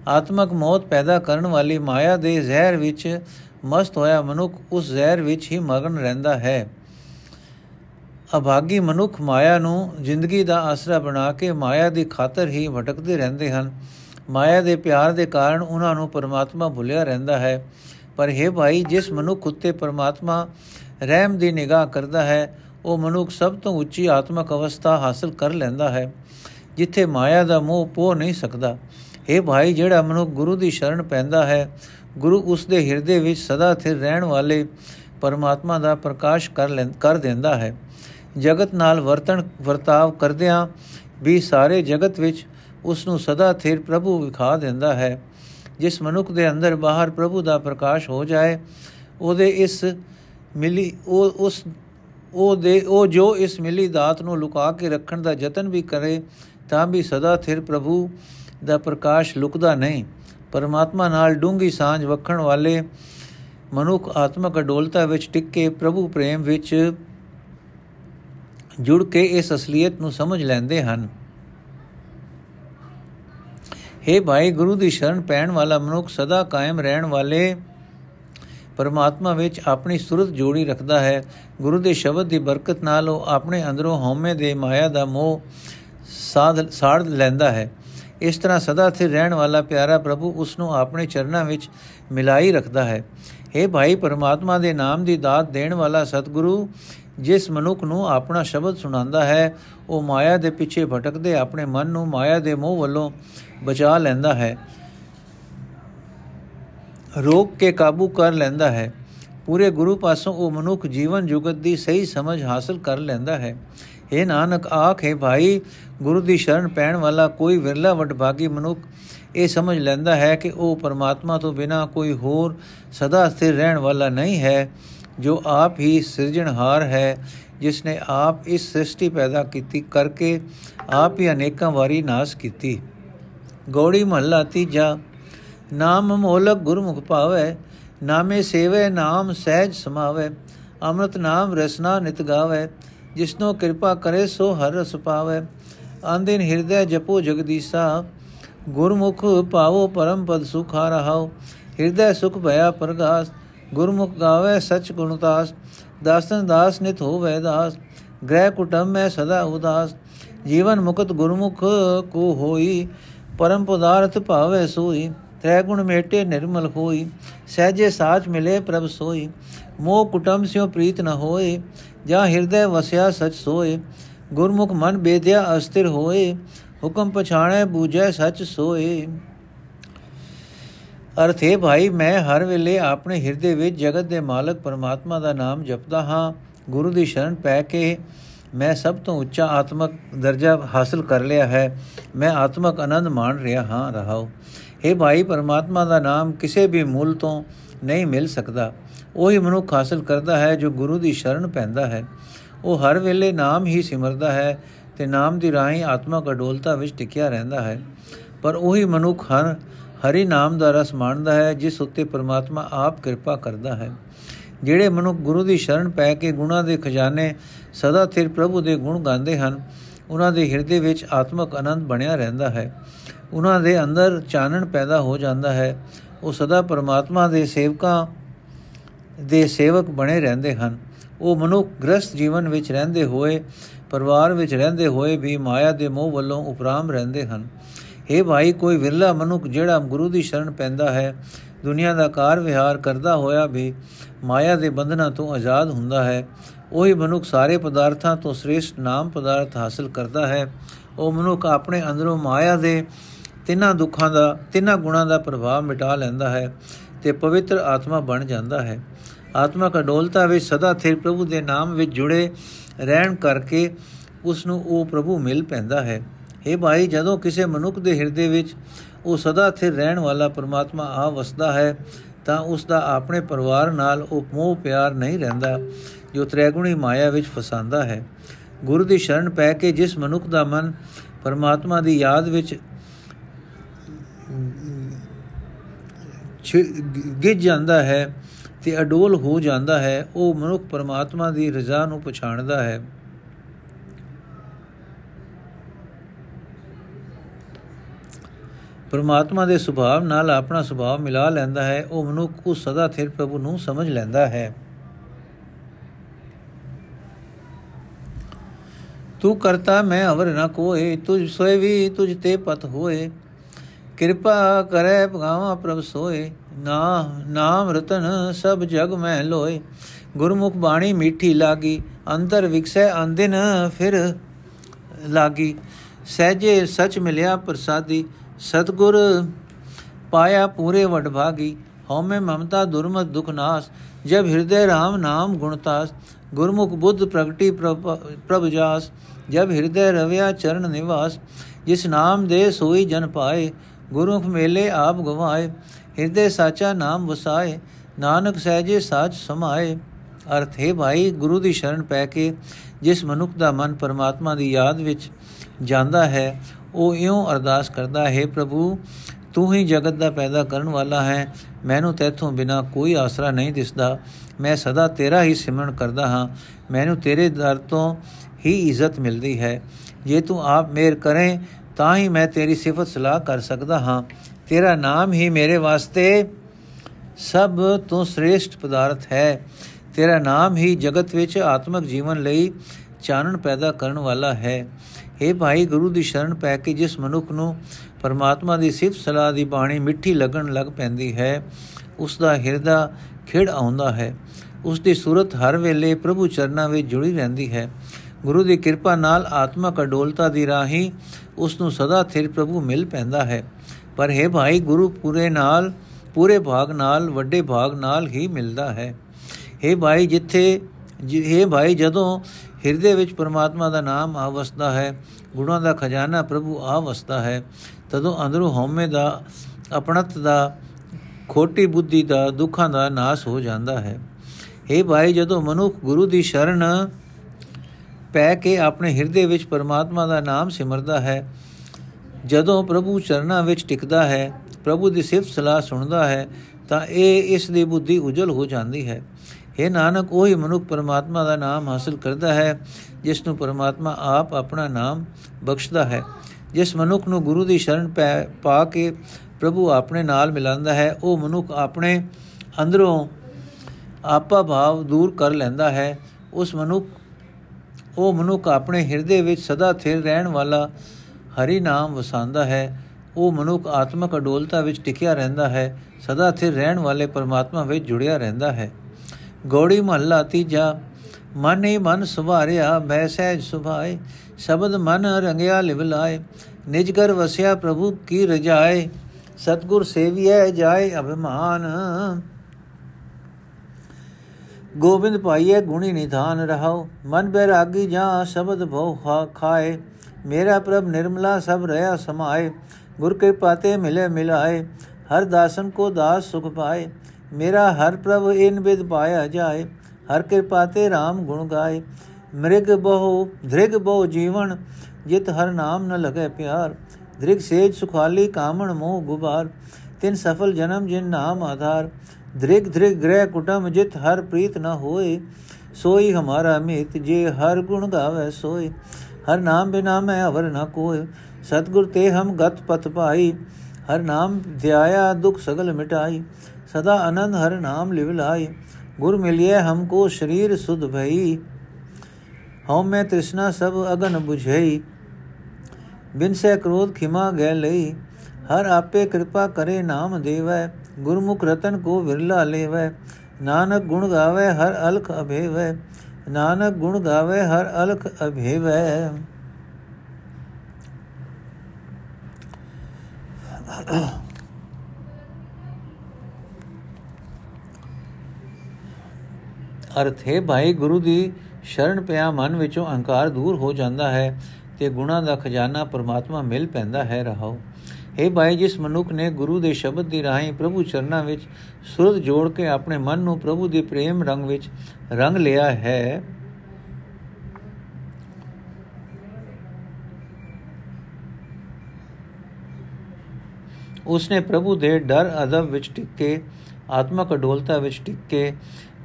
ਆਤਮਕ ਮੌਤ ਪੈਦਾ ਕਰਨ ਵਾਲੀ ਮਾਇਆ ਦੇ ਜ਼ਹਿਰ ਵਿੱਚ ਮਸਤ ਹੋਇਆ ਮਨੁੱਖ ਉਸ ਜ਼ਹਿਰ ਵਿੱਚ ਹੀ ਮਗਨ ਰਹਿੰਦਾ ਹੈ। ਅਭਾਗੀ ਮਨੁੱਖ ਮਾਇਆ ਨੂੰ ਜ਼ਿੰਦਗੀ ਦਾ ਆਸਰਾ ਬਣਾ ਕੇ ਮਾਇਆ ਦੀ ਖਾਤਰ ਹੀ ਭਟਕਦੇ ਰਹਿੰਦੇ ਹਨ। ਮਾਇਆ ਦੇ ਪਿਆਰ ਦੇ ਕਾਰਨ ਉਹਨਾਂ ਨੂੰ ਪਰਮਾਤਮਾ ਭੁੱਲਿਆ ਰਹਿੰਦਾ ਹੈ। ਪਰ ਹੈ ਭਾਈ, ਜਿਸ ਮਨੁੱਖ ਉੱਤੇ ਪਰਮਾਤਮਾ ਰਹਿਮ ਦੀ ਨਿਗਾਹ ਕਰਦਾ ਹੈ, ਉਹ ਮਨੁੱਖ ਸਭ ਤੋਂ ਉੱਚੀ ਆਤਮਕ ਅਵਸਥਾ ਹਾਸਲ ਕਰ ਲੈਂਦਾ ਹੈ, ਜਿੱਥੇ ਮਾਇਆ ਦਾ ਮੋਹ ਪੋ ਨਹੀਂ ਸਕਦਾ। ਇਹ ਭਾਈ, ਜਿਹੜਾ ਮਨੁੱਖ ਗੁਰੂ ਦੀ ਸ਼ਰਨ ਪੈਂਦਾ ਹੈ, ਗੁਰੂ ਉਸ ਦੇ ਹਿਰਦੇ ਵਿੱਚ ਸਦਾ ਸਥਿਰ ਰਹਿਣ ਵਾਲੇ ਪਰਮਾਤਮਾ ਦਾ ਪ੍ਰਕਾਸ਼ ਕਰ ਕਰ ਦਿੰਦਾ ਹੈ। ਜਗਤ ਨਾਲ ਵਰਤਣ, ਵਰਤਾਵ ਕਰਦਿਆਂ ਵੀ ਸਾਰੇ ਜਗਤ ਵਿੱਚ ਉਸ ਨੂੰ ਸਦਾ ਸਥਿਰ ਪ੍ਰਭੂ ਵਿਖਾ ਦਿੰਦਾ ਹੈ। ਜਿਸ ਮਨੁੱਖ ਦੇ ਅੰਦਰ ਬਾਹਰ ਪ੍ਰਭੂ ਦਾ ਪ੍ਰਕਾਸ਼ ਹੋ ਜਾਏ, ਉਹਦੇ ਇਸ ਮਿਲੀ, ਉਹ, ਉਸ ਉਹ ਦੇ ਉਹ ਜੋ ਇਸ ਮਿਲੀ ਦਾਤ ਨੂੰ ਲੁਕਾ ਕੇ ਰੱਖਣ ਦਾ ਯਤਨ ਵੀ ਕਰੇ, ਤਾਂ ਵੀ ਸਦਾ ਸਥਿਰ ਪ੍ਰਭੂ ਦਾ ਪ੍ਰਕਾਸ਼ ਲੁਕਦਾ ਨਹੀਂ। ਪਰਮਾਤਮਾ ਨਾਲ ਡੂੰਗੀ ਸਾਂਝ ਵਖਣ ਵਾਲੇ ਮਨੁੱਖ ਆਤਮਕ ਅਡੋਲਤਾ ਵਿੱਚ ਟਿੱਕੇ ਪ੍ਰਭੂ ਪ੍ਰੇਮ ਵਿੱਚ ਜੁੜ ਕੇ ਇਸ ਅਸਲੀਅਤ ਨੂੰ ਸਮਝ ਲੈਂਦੇ ਹਨ। हे ਭਾਈ, ਗੁਰੂ ਦੀ ਸ਼ਰਨ ਪੈਣ ਵਾਲਾ ਮਨੁੱਖ ਸਦਾ ਕਾਇਮ ਰਹਿਣ ਵਾਲੇ ਪਰਮਾਤਮਾ ਵਿੱਚ ਆਪਣੀ ਸੁਰਤ ਜੋੜੀ ਰੱਖਦਾ ਹੈ। ਗੁਰੂ ਦੇ ਸ਼ਬਦ ਦੀ ਬਰਕਤ ਨਾਲ ਉਹ ਆਪਣੇ ਅੰਦਰੋਂ ਹਉਮੈ ਦੇ ਮਾਇਆ ਦਾ ਮੋਹ ਸਾਧ, ਸਾੜ ਲੈਂਦਾ ਹੈ। ਇਸ ਤਰ੍ਹਾਂ ਸਦਾ ਸਥਿਰ ਰਹਿਣ ਵਾਲਾ ਪਿਆਰਾ ਪ੍ਰਭੂ ਉਸ ਨੂੰ ਆਪਣੇ ਚਰਨਾਂ ਵਿੱਚ ਮਿਲਾਈ ਰੱਖਦਾ ਹੈ। हे ਭਾਈ, ਪਰਮਾਤਮਾ ਦੇ ਨਾਮ ਦੀ ਦਾਤ ਦੇਣ ਵਾਲਾ ਸਤਿਗੁਰੂ ਜਿਸ ਮਨੁੱਖ ਨੂੰ ਆਪਣਾ ਸ਼ਬਦ ਸੁਣਾਉਂਦਾ ਹੈ, ਉਹ ਮਾਇਆ ਦੇ ਪਿੱਛੇ ਭਟਕਦੇ ਆਪਣੇ ਮਨ ਨੂੰ ਮਾਇਆ ਦੇ ਮੋਹ ਵੱਲੋਂ ਬਚਾ ਲੈਂਦਾ ਹੈ। ਰੋਕ ਕੇ ਕਾਬੂ ਕਰ ਲੈਂਦਾ ਹੈ। ਪੂਰੇ ਗੁਰੂ ਪਾਸੋਂ ਉਹ ਮਨੁੱਖ ਜੀਵਨ ਜੁਗਤ ਦੀ ਸਹੀ ਸਮਝ ਹਾਸਲ ਕਰ ਲੈਂਦਾ ਹੈ। ਇਹ ਨਾਨਕ, ਆਖੇ ਭਾਈ, ਗੁਰੂ ਦੀ ਸ਼ਰਨ ਪੈਣ ਵਾਲਾ ਕੋਈ ਵਿਰਲਾ ਵਡਭਾਗੀ ਮਨੁੱਖ ਇਹ ਸਮਝ ਲੈਂਦਾ ਹੈ ਕਿ ਉਹ ਪਰਮਾਤਮਾ ਤੋਂ ਬਿਨਾ ਕੋਈ ਹੋਰ ਸਦਾ ਸਥਿਰ ਰਹਿਣ ਵਾਲਾ ਨਹੀਂ ਹੈ। ਜੋ ਆਪ ਹੀ ਸਿਰਜਣਹਾਰ ਹੈ ਜਿਸ ਨੇ ਆਪ ਇਸ ਸ੍ਰਿਸ਼ਟੀ ਪੈਦਾ ਕੀਤੀ ਕਰਕੇ ਆਪ ਹੀ ਅਨੇਕਾਂ ਵਾਰੀ ਨਾਸ ਕੀਤੀ। ਗੋੜੀ ਮਹੱਲਾ ਤੀਜਾ, ਨਾਮ ਮੋਲਕ ਗੁਰਮੁਖ ਪਾਵੇ ਨਾਮੇ ਸੇਵੇ, ਨਾਮ ਸਹਿਜ ਸਮਾਵੇ, ਅੰਮ੍ਰਿਤ ਨਾਮ ਰਸਨਾ ਨਿਤ ਗਾਵੇ, ਜਿਸਨੋ ਕਿਰਪਾ ਕਰੇ ਸੋ ਹਰ ਰਸ ਪਾਵੇ। ਆਂਦਿਨ ਹਿਰਦੈ ਜਪੋ ਜਗਦੀਸਾ, ਗੁਰਮੁਖ ਪਾਵੋ ਪਰਮ ਪਦ ਸੁਖਾ ਰਹਾਓ ਹਿਰਦੈ ਸੁਖ ਭਇਆ ਪ੍ਰਗਾਸ ਗੁਰਮੁਖ ਗਾਵੇ ਸਚ ਗੁਣਤਾਸ ਦਾਸਨ ਦਾਸ ਨਿਤ ਹੋਵੇ ਦਾਸ, ਗ੍ਰਹਿ ਕੁਟੰਬ ਮੈਂ ਸਦਾ ਉਦਾਸ। ਜੀਵਨ ਮੁਕਤ ਗੁਰਮੁਖ ਕੋ ਹੋਈ, ਪਰਮ ਪਦਾਰਥ ਭਾਵੇ ਸੋਈ ਤ੍ਰੈ ਗੁਣ ਮੇਟੇ ਨਿਰਮਲ ਹੋਈ, ਸਹਜੇ ਸਾਚ ਮਿਲੇ ਪ੍ਰਭ ਸੋਈ। ਮੋਹ ਕੁਟੰਬ ਸਿਓ ਪ੍ਰੀਤ ਨ ਹੋਏ, ਜਾਂ ਹਿਰਦੈ ਵਸਿਆ ਸਚ ਸੋਏ। ਗੁਰਮੁਖ ਮਨ ਬੇਦਿਆ ਅਸਥਿਰ ਹੋਏ, ਹੁਕਮ ਪਛਾਣੈ ਬੂਝੈ ਸਚ ਸੋਏ। ਅਰਥ ਹੈ ਭਾਈ, ਮੈਂ ਹਰ ਵੇਲੇ ਆਪਣੇ ਹਿਰਦੇ ਵਿੱਚ ਜਗਤ ਦੇ ਮਾਲਕ ਪਰਮਾਤਮਾ ਦਾ ਨਾਮ ਜਪਦਾ ਹਾਂ, ਗੁਰੂ ਦੀ ਸ਼ਰਨ ਪੈ ਕੇ ਮੈਂ ਸਭ ਤੋਂ ਉੱਚਾ ਆਤਮਕ ਦਰਜਾ ਹਾਸਲ ਕਰ ਲਿਆ ਹੈ, ਮੈਂ ਆਤਮਕ ਆਨੰਦ ਮਾਣ ਰਿਹਾ ਹਾਂ ਰਹਾਉ ਇਹ ਭਾਈ, ਪਰਮਾਤਮਾ ਦਾ ਨਾਮ ਕਿਸੇ ਵੀ ਮੂਲ ਤੋਂ ਨਹੀਂ ਮਿਲ ਸਕਦਾ। ਉਹੀ ਮਨੁੱਖ ਹਾਸਲ ਕਰਦਾ ਹੈ ਜੋ ਗੁਰੂ ਦੀ ਸ਼ਰਨ ਪੈਂਦਾ ਹੈ। ਉਹ ਹਰ ਵੇਲੇ ਨਾਮ ਹੀ ਸਿਮਰਦਾ ਹੈ ਤੇ ਨਾਮ ਦੀ ਰਾਹੀਂ ਆਤਮਕ ਅਡੋਲਤਾ ਵਿੱਚ ਟਿਕਿਆ ਰਹਿੰਦਾ ਹੈ। ਪਰ ਉਹੀ ਮਨੁੱਖ ਹਰ ਹਰੀ ਨਾਮ ਦਾ ਰਸ ਮਾਣਦਾ ਹੈ, ਜਿਸ ਉੱਤੇ ਪਰਮਾਤਮਾ ਆਪ ਕਿਰਪਾ ਕਰਦਾ ਹੈ। ਜਿਹੜੇ ਮਨੁੱਖ ਗੁਰੂ ਦੀ ਸ਼ਰਨ ਪੈ ਕੇ ਗੁਣਾ ਦੇ ਖਜ਼ਾਨੇ ਸਦਾ ਥਿਰ ਪ੍ਰਭੂ ਦੇ ਗੁਣ ਗਾਉਂਦੇ ਹਨ, ਉਹਨਾਂ ਦੇ ਹਿਰਦੇ ਵਿੱਚ ਆਤਮਕ ਆਨੰਦ ਬਣਿਆ ਰਹਿੰਦਾ ਹੈ। ਉਹਨਾਂ ਦੇ ਅੰਦਰ ਚਾਨਣ ਪੈਦਾ ਹੋ ਜਾਂਦਾ ਹੈ। ਉਹ ਸਦਾ ਪਰਮਾਤਮਾ ਦੇ ਸੇਵਕਾਂ ਦੇ ਸੇਵਕ ਬਣੇ ਰਹਿੰਦੇ ਹਨ। ਉਹ ਮਨੁੱਖ ਗ੍ਰਸਤ ਜੀਵਨ ਵਿੱਚ ਰਹਿੰਦੇ ਹੋਏ, ਪਰਿਵਾਰ ਵਿੱਚ ਰਹਿੰਦੇ ਹੋਏ ਵੀ ਮਾਇਆ ਦੇ ਮੋਹ ਵੱਲੋਂ ਉਪਰਾਮ ਰਹਿੰਦੇ ਹਨ। ਇਹ ਭਾਈ, ਕੋਈ ਵਿਰਲਾ ਮਨੁੱਖ ਜਿਹੜਾ ਗੁਰੂ ਦੀ ਸ਼ਰਨ ਪੈਂਦਾ ਹੈ, ਦੁਨੀਆ ਦਾ ਕਾਰ ਵਿਹਾਰ ਕਰਦਾ ਹੋਇਆ ਵੀ ਮਾਇਆ ਦੇ ਬੰਧਨਾਂ ਤੋਂ ਆਜ਼ਾਦ ਹੁੰਦਾ ਹੈ, ਉਹੀ ਮਨੁੱਖ ਸਾਰੇ ਪਦਾਰਥਾਂ ਤੋਂ ਸ੍ਰੇਸ਼ਟ ਨਾਮ ਪਦਾਰਥ ਹਾਸਲ ਕਰਦਾ ਹੈ। ਉਹ ਮਨੁੱਖ ਆਪਣੇ ਅੰਦਰੋਂ ਮਾਇਆ ਦੇ ਤਿੰਨਾਂ ਦੁੱਖਾਂ ਦਾ, ਤਿੰਨਾਂ ਗੁਣਾਂ ਦਾ ਪ੍ਰਭਾਵ ਮਿਟਾ ਲੈਂਦਾ ਹੈ ਤੇ ਪਵਿੱਤਰ ਆਤਮਾ ਬਣ ਜਾਂਦਾ ਹੈ। ਆਤਮਕ ਅਡੋਲਤਾ ਵਿੱਚ ਸਦਾ ਥਿਰ ਪ੍ਰਭੂ ਦੇ ਨਾਮ ਵਿੱਚ ਜੁੜੇ ਰਹਿਣ ਕਰਕੇ ਉਸ ਨੂੰ ਉਹ ਪ੍ਰਭੂ ਮਿਲ ਪੈਂਦਾ ਹੈ। हे ਭਾਈ, ਜਦੋਂ ਕਿਸੇ ਮਨੁੱਖ ਦੇ ਹਿਰਦੇ ਵਿੱਚ ਉਹ ਸਦਾ ਸਥਿਰ ਰਹਿਣ ਵਾਲਾ ਪਰਮਾਤਮਾ ਆ ਵਸਦਾ ਹੈ, ਤਾਂ ਉਸ ਦਾ ਆਪਣੇ ਪਰਿਵਾਰ ਨਾਲ ਉਹ ਮੋਹ ਪਿਆਰ ਨਹੀਂ ਰਹਿੰਦਾ, ਜੋ ਤ੍ਰੈਗੁਣੀ ਮਾਇਆ ਵਿੱਚ ਫਸਾਂਦਾ ਹੈ। ਗੁਰੂ ਦੀ ਸ਼ਰਨ ਪੈ ਕੇ ਜਿਸ ਮਨੁੱਖ ਦਾ ਮਨ ਪਰਮਾਤਮਾ ਦੀ ਯਾਦ ਵਿੱਚ ਗਿੱਜ ਜਾਂਦਾ ਹੈ ਤੇ ਅਡੋਲ ਹੋ ਜਾਂਦਾ ਹੈ, ਉਹ ਮਨੁੱਖ ਪਰਮਾਤਮਾ ਦੀ ਰਜ਼ਾ ਨੂੰ ਪਛਾਣਦਾ ਹੈ। ਪਰਮਾਤਮਾ ਦੇ ਸੁਭਾਅ ਨਾਲ ਆਪਣਾ ਸੁਭਾਅ ਮਿਲਾ ਲੈਂਦਾ ਹੈ, ਉਹ ਮਨੁੱਖ ਉਸ ਸਦਾ ਥਿਰ ਪ੍ਰਭੂ ਨੂੰ ਸਮਝ ਲੈਂਦਾ ਹੈ। ਤੂੰ ਕਰਤਾ ਮੈਂ ਅਵਰ ਨ ਕੋਏ, ਤੁਝ ਸੋਏ ਵੀ ਤੁਝ ਤੇ ਪਤ ਹੋਏ। ਕਿਰਪਾ ਕਰੇ ਭਗਾਵਾ ਪ੍ਰਭ ਸੋਏ, ਨਾ, ਨਾਮ ਰਤਨ ਸਭ ਜਗ ਮੈਂ ਲੋਏ। ਗੁਰਮੁਖ ਬਾਣੀ ਮਿੱਠੀ ਲਾਗੀ ਅੰਦਰ ਵਿਕਸੈ ਅੰਦਿਨ ਫਿਰ ਲਾਗੀ। ਸਹਜੇ ਸਚ ਮਿਲਿਆ ਪ੍ਰਸਾਦੀ ਸਤਗੁਰ ਪਾਇਆ ਪੂਰੇ ਵਡਭਾਗੀ ਹਉਮੈ ਮਮਤਾ ਦੁਰਮਤ ਦੁਖ ਨਾਸ, ਜਬ ਹਿਰਦੇ RAM ਨਾਮ ਗੁਣਤਾਸ ਗੁਰਮੁਖ ਬੁੱਧ ਪ੍ਰਗਟੀ ਪ੍ਰਭ ਜਾਸ, ਜਬ ਹਿਰਦੇ ਰਵਿਆ ਚਰਨ ਨਿਵਾਸ, ਜਿਸ ਨਾਮ ਦੇ ਸੋਈ ਜਨ ਪਾਏ, ਗੁਰਮੁਖ ਮੇਲੇ ਆਪ ਗਵਾਏ, ਹਿਰਦੇ ਸਾਚਾ ਨਾਮ ਵਸਾਏ, ਨਾਨਕ ਸਹਿਜੇ ਸਾਚ ਸਮਾਏ। ਅਰਥ, ਹੈ ਭਾਈ, ਗੁਰੂ ਦੀ ਸ਼ਰਨ ਪੈ ਕੇ ਜਿਸ ਮਨੁੱਖ ਦਾ ਮਨ ਪਰਮਾਤਮਾ ਦੀ ਯਾਦ ਵਿੱਚ ਜਾਂਦਾ ਹੈ ਉਹ ਇਉਂ ਅਰਦਾਸ ਕਰਦਾ, ਹੈ ਪ੍ਰਭੂ, ਤੂੰ ਹੀ ਜਗਤ ਦਾ ਪੈਦਾ ਕਰਨ ਵਾਲਾ ਹੈ। ਮੈਨੂੰ ਤੇਥੋਂ ਬਿਨਾ ਕੋਈ ਆਸਰਾ ਨਹੀਂ ਦਿਸਦਾ। ਮੈਂ ਸਦਾ ਤੇਰਾ ਹੀ ਸਿਮਰਨ ਕਰਦਾ ਹਾਂ। ਮੈਨੂੰ ਤੇਰੇ ਦਰ ਤੋਂ ਹੀ ਇੱਜ਼ਤ ਮਿਲਦੀ ਹੈ। ਜੇ ਤੂੰ ਆਪ ਮੇਰ ਕਰੇ, ਤਾਂ ਹੀ ਮੈਂ ਤੇਰੀ ਸਿਫਤ ਸਲਾਹ ਕਰ ਸਕਦਾ ਹਾਂ। ਤੇਰਾ ਨਾਮ ਹੀ ਮੇਰੇ ਵਾਸਤੇ ਸਭ ਤੋਂ ਸ੍ਰੇਸ਼ਟ ਪਦਾਰਥ ਹੈ। ਤੇਰਾ ਨਾਮ ਹੀ ਜਗਤ ਵਿੱਚ ਆਤਮਿਕ ਜੀਵਨ ਲਈ ਚਾਨਣ ਪੈਦਾ ਕਰਨ ਵਾਲਾ ਹੈ। हे ਭਾਈ, ਗੁਰੂ ਦੀ ਸ਼ਰਨ ਪੈ ਕੇ ਜਿਸ ਮਨੁੱਖ ਨੂੰ ਪਰਮਾਤਮਾ ਦੀ ਸਿਫਤ ਸਲਾਹ ਦੀ ਬਾਣੀ ਮਿੱਠੀ ਲੱਗਣ ਲੱਗ ਪੈਂਦੀ ਹੈ, ਉਸ ਦਾ ਹਿਰਦਾ ਖਿੜ ਆਉਂਦਾ ਹੈ। ਉਸ ਦੀ ਸੂਰਤ ਹਰ ਵੇਲੇ ਪ੍ਰਭੂ ਚਰਨਾਂ ਵਿੱਚ ਜੁੜੀ ਰਹਿੰਦੀ ਹੈ। ਗੁਰੂ ਦੀ ਕਿਰਪਾ ਨਾਲ ਆਤਮਕ ਅਡੋਲਤਾ ਦੀ ਰਾਹੀਂ ਉਸ ਨੂੰ ਸਦਾ ਥਿਰ ਪ੍ਰਭੂ ਮਿਲ ਪੈਂਦਾ ਹੈ। ਪਰ ਹੈ ਭਾਈ, ਗੁਰੂ ਪੂਰੇ ਨਾਲ, ਪੂਰੇ ਭਾਗ ਨਾਲ, ਵੱਡੇ ਭਾਗ ਨਾਲ ਹੀ ਮਿਲਦਾ ਹੈ। ਹੈ ਭਾਈ, ਜਿੱਥੇ ਹੈ ਭਾਈ, ਜਦੋਂ ਹਿਰਦੇ ਵਿੱਚ ਪਰਮਾਤਮਾ ਦਾ ਨਾਮ ਆ ਵਸਦਾ ਹੈ, ਗੁਣਾਂ ਦਾ ਖਜ਼ਾਨਾ ਪ੍ਰਭੂ ਆ ਵਸਦਾ ਹੈ। ਤਦੋਂ ਅੰਦਰੋਂ ਹਉਮੈ ਦਾ ਆਪਣਤ ਦਾ, ਖੋਟੀ ਬੁੱਧੀ ਦਾ, ਦੁੱਖਾਂ ਦਾ ਨਾਸ ਹੋ ਜਾਂਦਾ ਹੈ। ਇਹ ਭਾਈ, ਜਦੋਂ ਮਨੁੱਖ ਗੁਰੂ ਦੀ ਸ਼ਰਨ ਪੈ ਕੇ ਆਪਣੇ ਹਿਰਦੇ ਵਿੱਚ ਪਰਮਾਤਮਾ ਦਾ ਨਾਮ ਸਿਮਰਦਾ ਹੈ, ਜਦੋਂ ਪ੍ਰਭੂ ਚਰਨਾਂ ਵਿੱਚ ਟਿਕਦਾ ਹੈ, ਪ੍ਰਭੂ ਦੀ ਸਿਫਤ ਸਲਾਹ ਸੁਣਦਾ ਹੈ, ਤਾਂ ਇਹ ਇਸ ਦੀ ਬੁੱਧੀ ਉਜਲ ਹੋ ਜਾਂਦੀ ਹੈ। ਇਹ ਨਾਨਕ, ਉਹੀ ਮਨੁੱਖ ਪਰਮਾਤਮਾ ਦਾ ਨਾਮ ਹਾਸਲ ਕਰਦਾ ਹੈ, ਜਿਸ ਨੂੰ ਪਰਮਾਤਮਾ ਆਪ ਆਪਣਾ ਨਾਮ ਬਖਸ਼ਦਾ ਹੈ। ਜਿਸ ਮਨੁੱਖ ਨੂੰ ਗੁਰੂ ਦੀ ਸ਼ਰਨ ਪਾ ਕੇ ਪ੍ਰਭੂ ਆਪਣੇ ਨਾਲ ਮਿਲਾਉਂਦਾ ਹੈ, ਉਹ ਮਨੁੱਖ ਆਪਣੇ ਅੰਦਰੋਂ ਆਪਾ ਭਾਵ ਦੂਰ ਕਰ ਲੈਂਦਾ ਹੈ। ਉਸ ਮਨੁੱਖ, ਉਹ ਮਨੁੱਖ ਆਪਣੇ ਹਿਰਦੇ ਵਿੱਚ ਸਦਾ ਥਿਰ ਰਹਿਣ ਵਾਲਾ ਹਰੀ ਨਾਮ ਵਸਾਉਂਦਾ ਹੈ। ਉਹ ਮਨੁੱਖ ਆਤਮਕ ਅਡੋਲਤਾ ਵਿੱਚ ਟਿਕਿਆ ਰਹਿੰਦਾ ਹੈ, ਸਦਾ ਥਿਰ ਰਹਿਣ ਵਾਲੇ ਪਰਮਾਤਮਾ ਵਿੱਚ ਜੁੜਿਆ ਰਹਿੰਦਾ ਹੈ। ਗੋੜੀ ਮਹੱਲਾ ਤੀਜਾ ਮਨ ਹੀ ਮਨ ਸੁਭਾਰਿਆ ਬੈ ਸਹਿਜ ਸੁਭਾਏ। ਸ਼ਬਦ ਮਨ ਰੰਗਿਆ ਲਿਵ ਲਾਏ। ਨਿਜ ਘਰ ਵਸਿਆ ਪ੍ਰਭੂ ਕੀ ਰਜਾਏ। ਸਤਗੁਰ ਸੇਵੀਐ ਜਾਏ ਅਭਿਮਾਨ। ਗੋਬਿੰਦ ਪਾਈਏ ਗੁਣੀ ਨਿਧਾਨ ਰਹਾਓ ਮਨ ਬੈਰਾਗੀ ਜਾਂ ਸ਼ਬਦ ਭਉ ਖਾਏ। ਮੇਰਾ ਪ੍ਰਭ ਨਿਰਮਲਾ ਸਭ ਰਹਾ ਸਮਾਏ। ਗੁਰ ਕੇ ਪਾਤੇ ਮਿਲੇ ਮਿਲਾਏ। ਹਰ ਦਾਸਨ ਕੋ ਦਾਸ ਸੁਖ ਪਾਏ। ਮੇਰਾ ਹਰ ਪ੍ਰਭ ਇਨ ਬਿਦ ਪਾਇਆ ਜਾਏ ਹਰ ਕੇ ਪਾਤੇ RAM ਗੁਣ ਗਾਏ ਮ੍ਰਿਗ ਬਹੁ ਧ੍ਰਿਗ ਬਹੁ ਜੀਵਨ ਜਿਤ ਹਰ ਨਾਮ ਨ ਲਗੇ ਪਿਆਰ ਧ੍ਰਿਗ ਸੇਜ ਸੁਖਾਲੀ ਕਾਮਣ ਮੋਹ ਗੁਬਾਰ ਤਿਨ ਸਫਲ ਜਨਮ ਜਿਨ ਨਾਮ ਆਧਾਰ ਧ੍ਰਿਗ ਧ੍ਰਿਗ ਗ੍ਰਹਿ ਕੁਟਮ ਜਿਤ ਹਰ ਪ੍ਰੀਤ ਨ ਹੋਏ ਸੋਈ ਹਮਾਰਾ ਮਿਤ ਜੇ ਹਰ ਗੁਣ ਗਾਵੇ ਸੋਈ ਹਰ ਨਾਮ ਬਿਨਾ ਮੈਂ ਅਵਰ ਨ ਕੋਇ ਸਤਗੁਰ ਤੇ ਹਮ ਗਤ ਪਤ ਪਾਈ ਹਰ ਨਾਮ ਧਿਆਇਆ ਦੁਖ ਸਗਲ ਮਿਟਾਈ ਸਦਾ ਆਨੰਦ ਹਰ ਨਾਮ ਲਿਵ ਲਾਈ ਗੁਰ ਮਿਲਿਏ ਹਮਕੋ ਸ਼ਰੀਰ ਸੁਧ ਭਈ। ਹਉ ਮੈਂ ਤ੍ਰਿਸ਼ਨਾ ਸਭ ਅਗਨ 부ਝਈ ਬਿਨ ਸੇ ਕ੍ਰੋਧ ਖਿਮਾ ਗੈ ਲਈ। ਹਰ ਆਪੇ ਕਿਰਪਾ ਕਰੇ ਨਾਮ ਦੇਵੈ, ਗੁਰਮੁਖ ਰਤਨ ਕੋ ਵਿਰਲਾ ਲੇਵੈ। ਨਾਨਕ ਗੁਣ ਗਾਵੇ, ਹਰ ਅਲਖ ਅਭੇਵੈ। ਨਾਨਕ ਗੁਣ ਗਾਵੇ, ਹਰ ਅਲਖ ਅਭੇਵੈ। ਅਰਥ ਹੈ, ਭਾਈ, ਗੁਰੂ ਦੀ ਸ਼ਰਨ ਪਿਆ ਮਨ ਵਿੱਚੋਂ ਅਹੰਕਾਰ ਦੂਰ ਹੋ ਜਾਂਦਾ ਹੈ ਤੇ ਗੁਣਾ ਦਾ ਖਜ਼ਾਨਾ ਪਰਮਾਤਮਾ ਮਿਲ ਪੈਂਦਾ ਹੈ ਰਹਾਓ हे ਭਾਈ, ਜਿਸ ਮਨੁੱਖ ਨੇ ਗੁਰੂ ਦੇ ਸ਼ਬਦ ਦੀ ਰਾਹੀਂ ਪ੍ਰਭੂ ਚਰਨਾਂ ਵਿੱਚ ਸੁਰਤ ਜੋੜ ਕੇ ਆਪਣੇ ਮਨ ਨੂੰ ਪ੍ਰਭੂ ਦੇ ਪ੍ਰੇਮ ਰੰਗ ਵਿੱਚ ਰੰਗ ਲਿਆ ਹੈ, ਉਸਨੇ ਪ੍ਰਭੂ ਦੇ ਡਰ, ਅਦਬ ਵਿੱਚ ਟਿਕ ਕੇ ਆਤਮਕ ਅਡੋਲਤਾ ਵਿੱਚ ਟਿਕ ਕੇ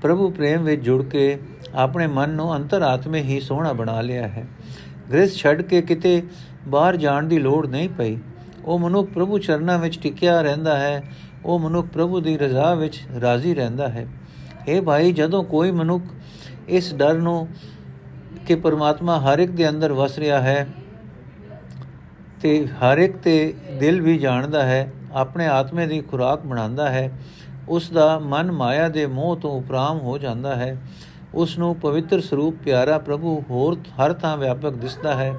ਪ੍ਰਭੂ ਪ੍ਰੇਮ ਵਿੱਚ ਜੁੜ ਕੇ ਆਪਣੇ ਮਨ ਨੂੰ ਅੰਤਰਾਤਮੇ ਹੀ ਸੋਹਣਾ ਬਣਾ ਲਿਆ ਹੈ। ਗ੍ਰਹਿ ਛੱਡ ਕੇ ਕਿਤੇ ਬਾਹਰ ਜਾਣ ਦੀ ਲੋੜ ਨਹੀਂ ਪਈ। ਉਹ ਮਨੁੱਖ ਪ੍ਰਭੂ ਚਰਨਾਂ ਵਿੱਚ ਟਿਕਿਆ ਰਹਿੰਦਾ ਹੈ। ਉਹ ਮਨੁੱਖ ਪ੍ਰਭੂ ਦੀ ਰਜ਼ਾ ਵਿੱਚ ਰਾਜ਼ੀ ਰਹਿੰਦਾ ਹੈ। ਇਹ ਭਾਈ, ਜਦੋਂ ਕੋਈ ਮਨੁੱਖ ਇਸ ਡਰ ਨੂੰ ਕਿ ਪਰਮਾਤਮਾ ਹਰ ਇੱਕ ਦੇ ਅੰਦਰ ਵਸ ਰਿਹਾ ਹੈ ਤੇ ਹਰ ਇੱਕ ਤੇ ਦਿਲ ਵੀ ਜਾਣਦਾ ਹੈ, ਆਪਣੇ ਆਤਮੇ ਦੀ ਖੁਰਾਕ ਬਣਾਉਂਦਾ ਹੈ ਉਸ ਦਾ ਮਨ ਮਾਇਆ ਦੇ ਮੋਹ ਤੋਂ ਉਪਰਾਮ ਹੋ ਜਾਂਦਾ ਹੈ। ਉਸ ਨੂੰ ਪਵਿੱਤਰ ਸਰੂਪ ਪਿਆਰਾ ਪ੍ਰਭੂ ਹੋਰ ਹਰ ਥਾਂ ਵਿਆਪਕ ਦਿਸਦਾ ਹੈ।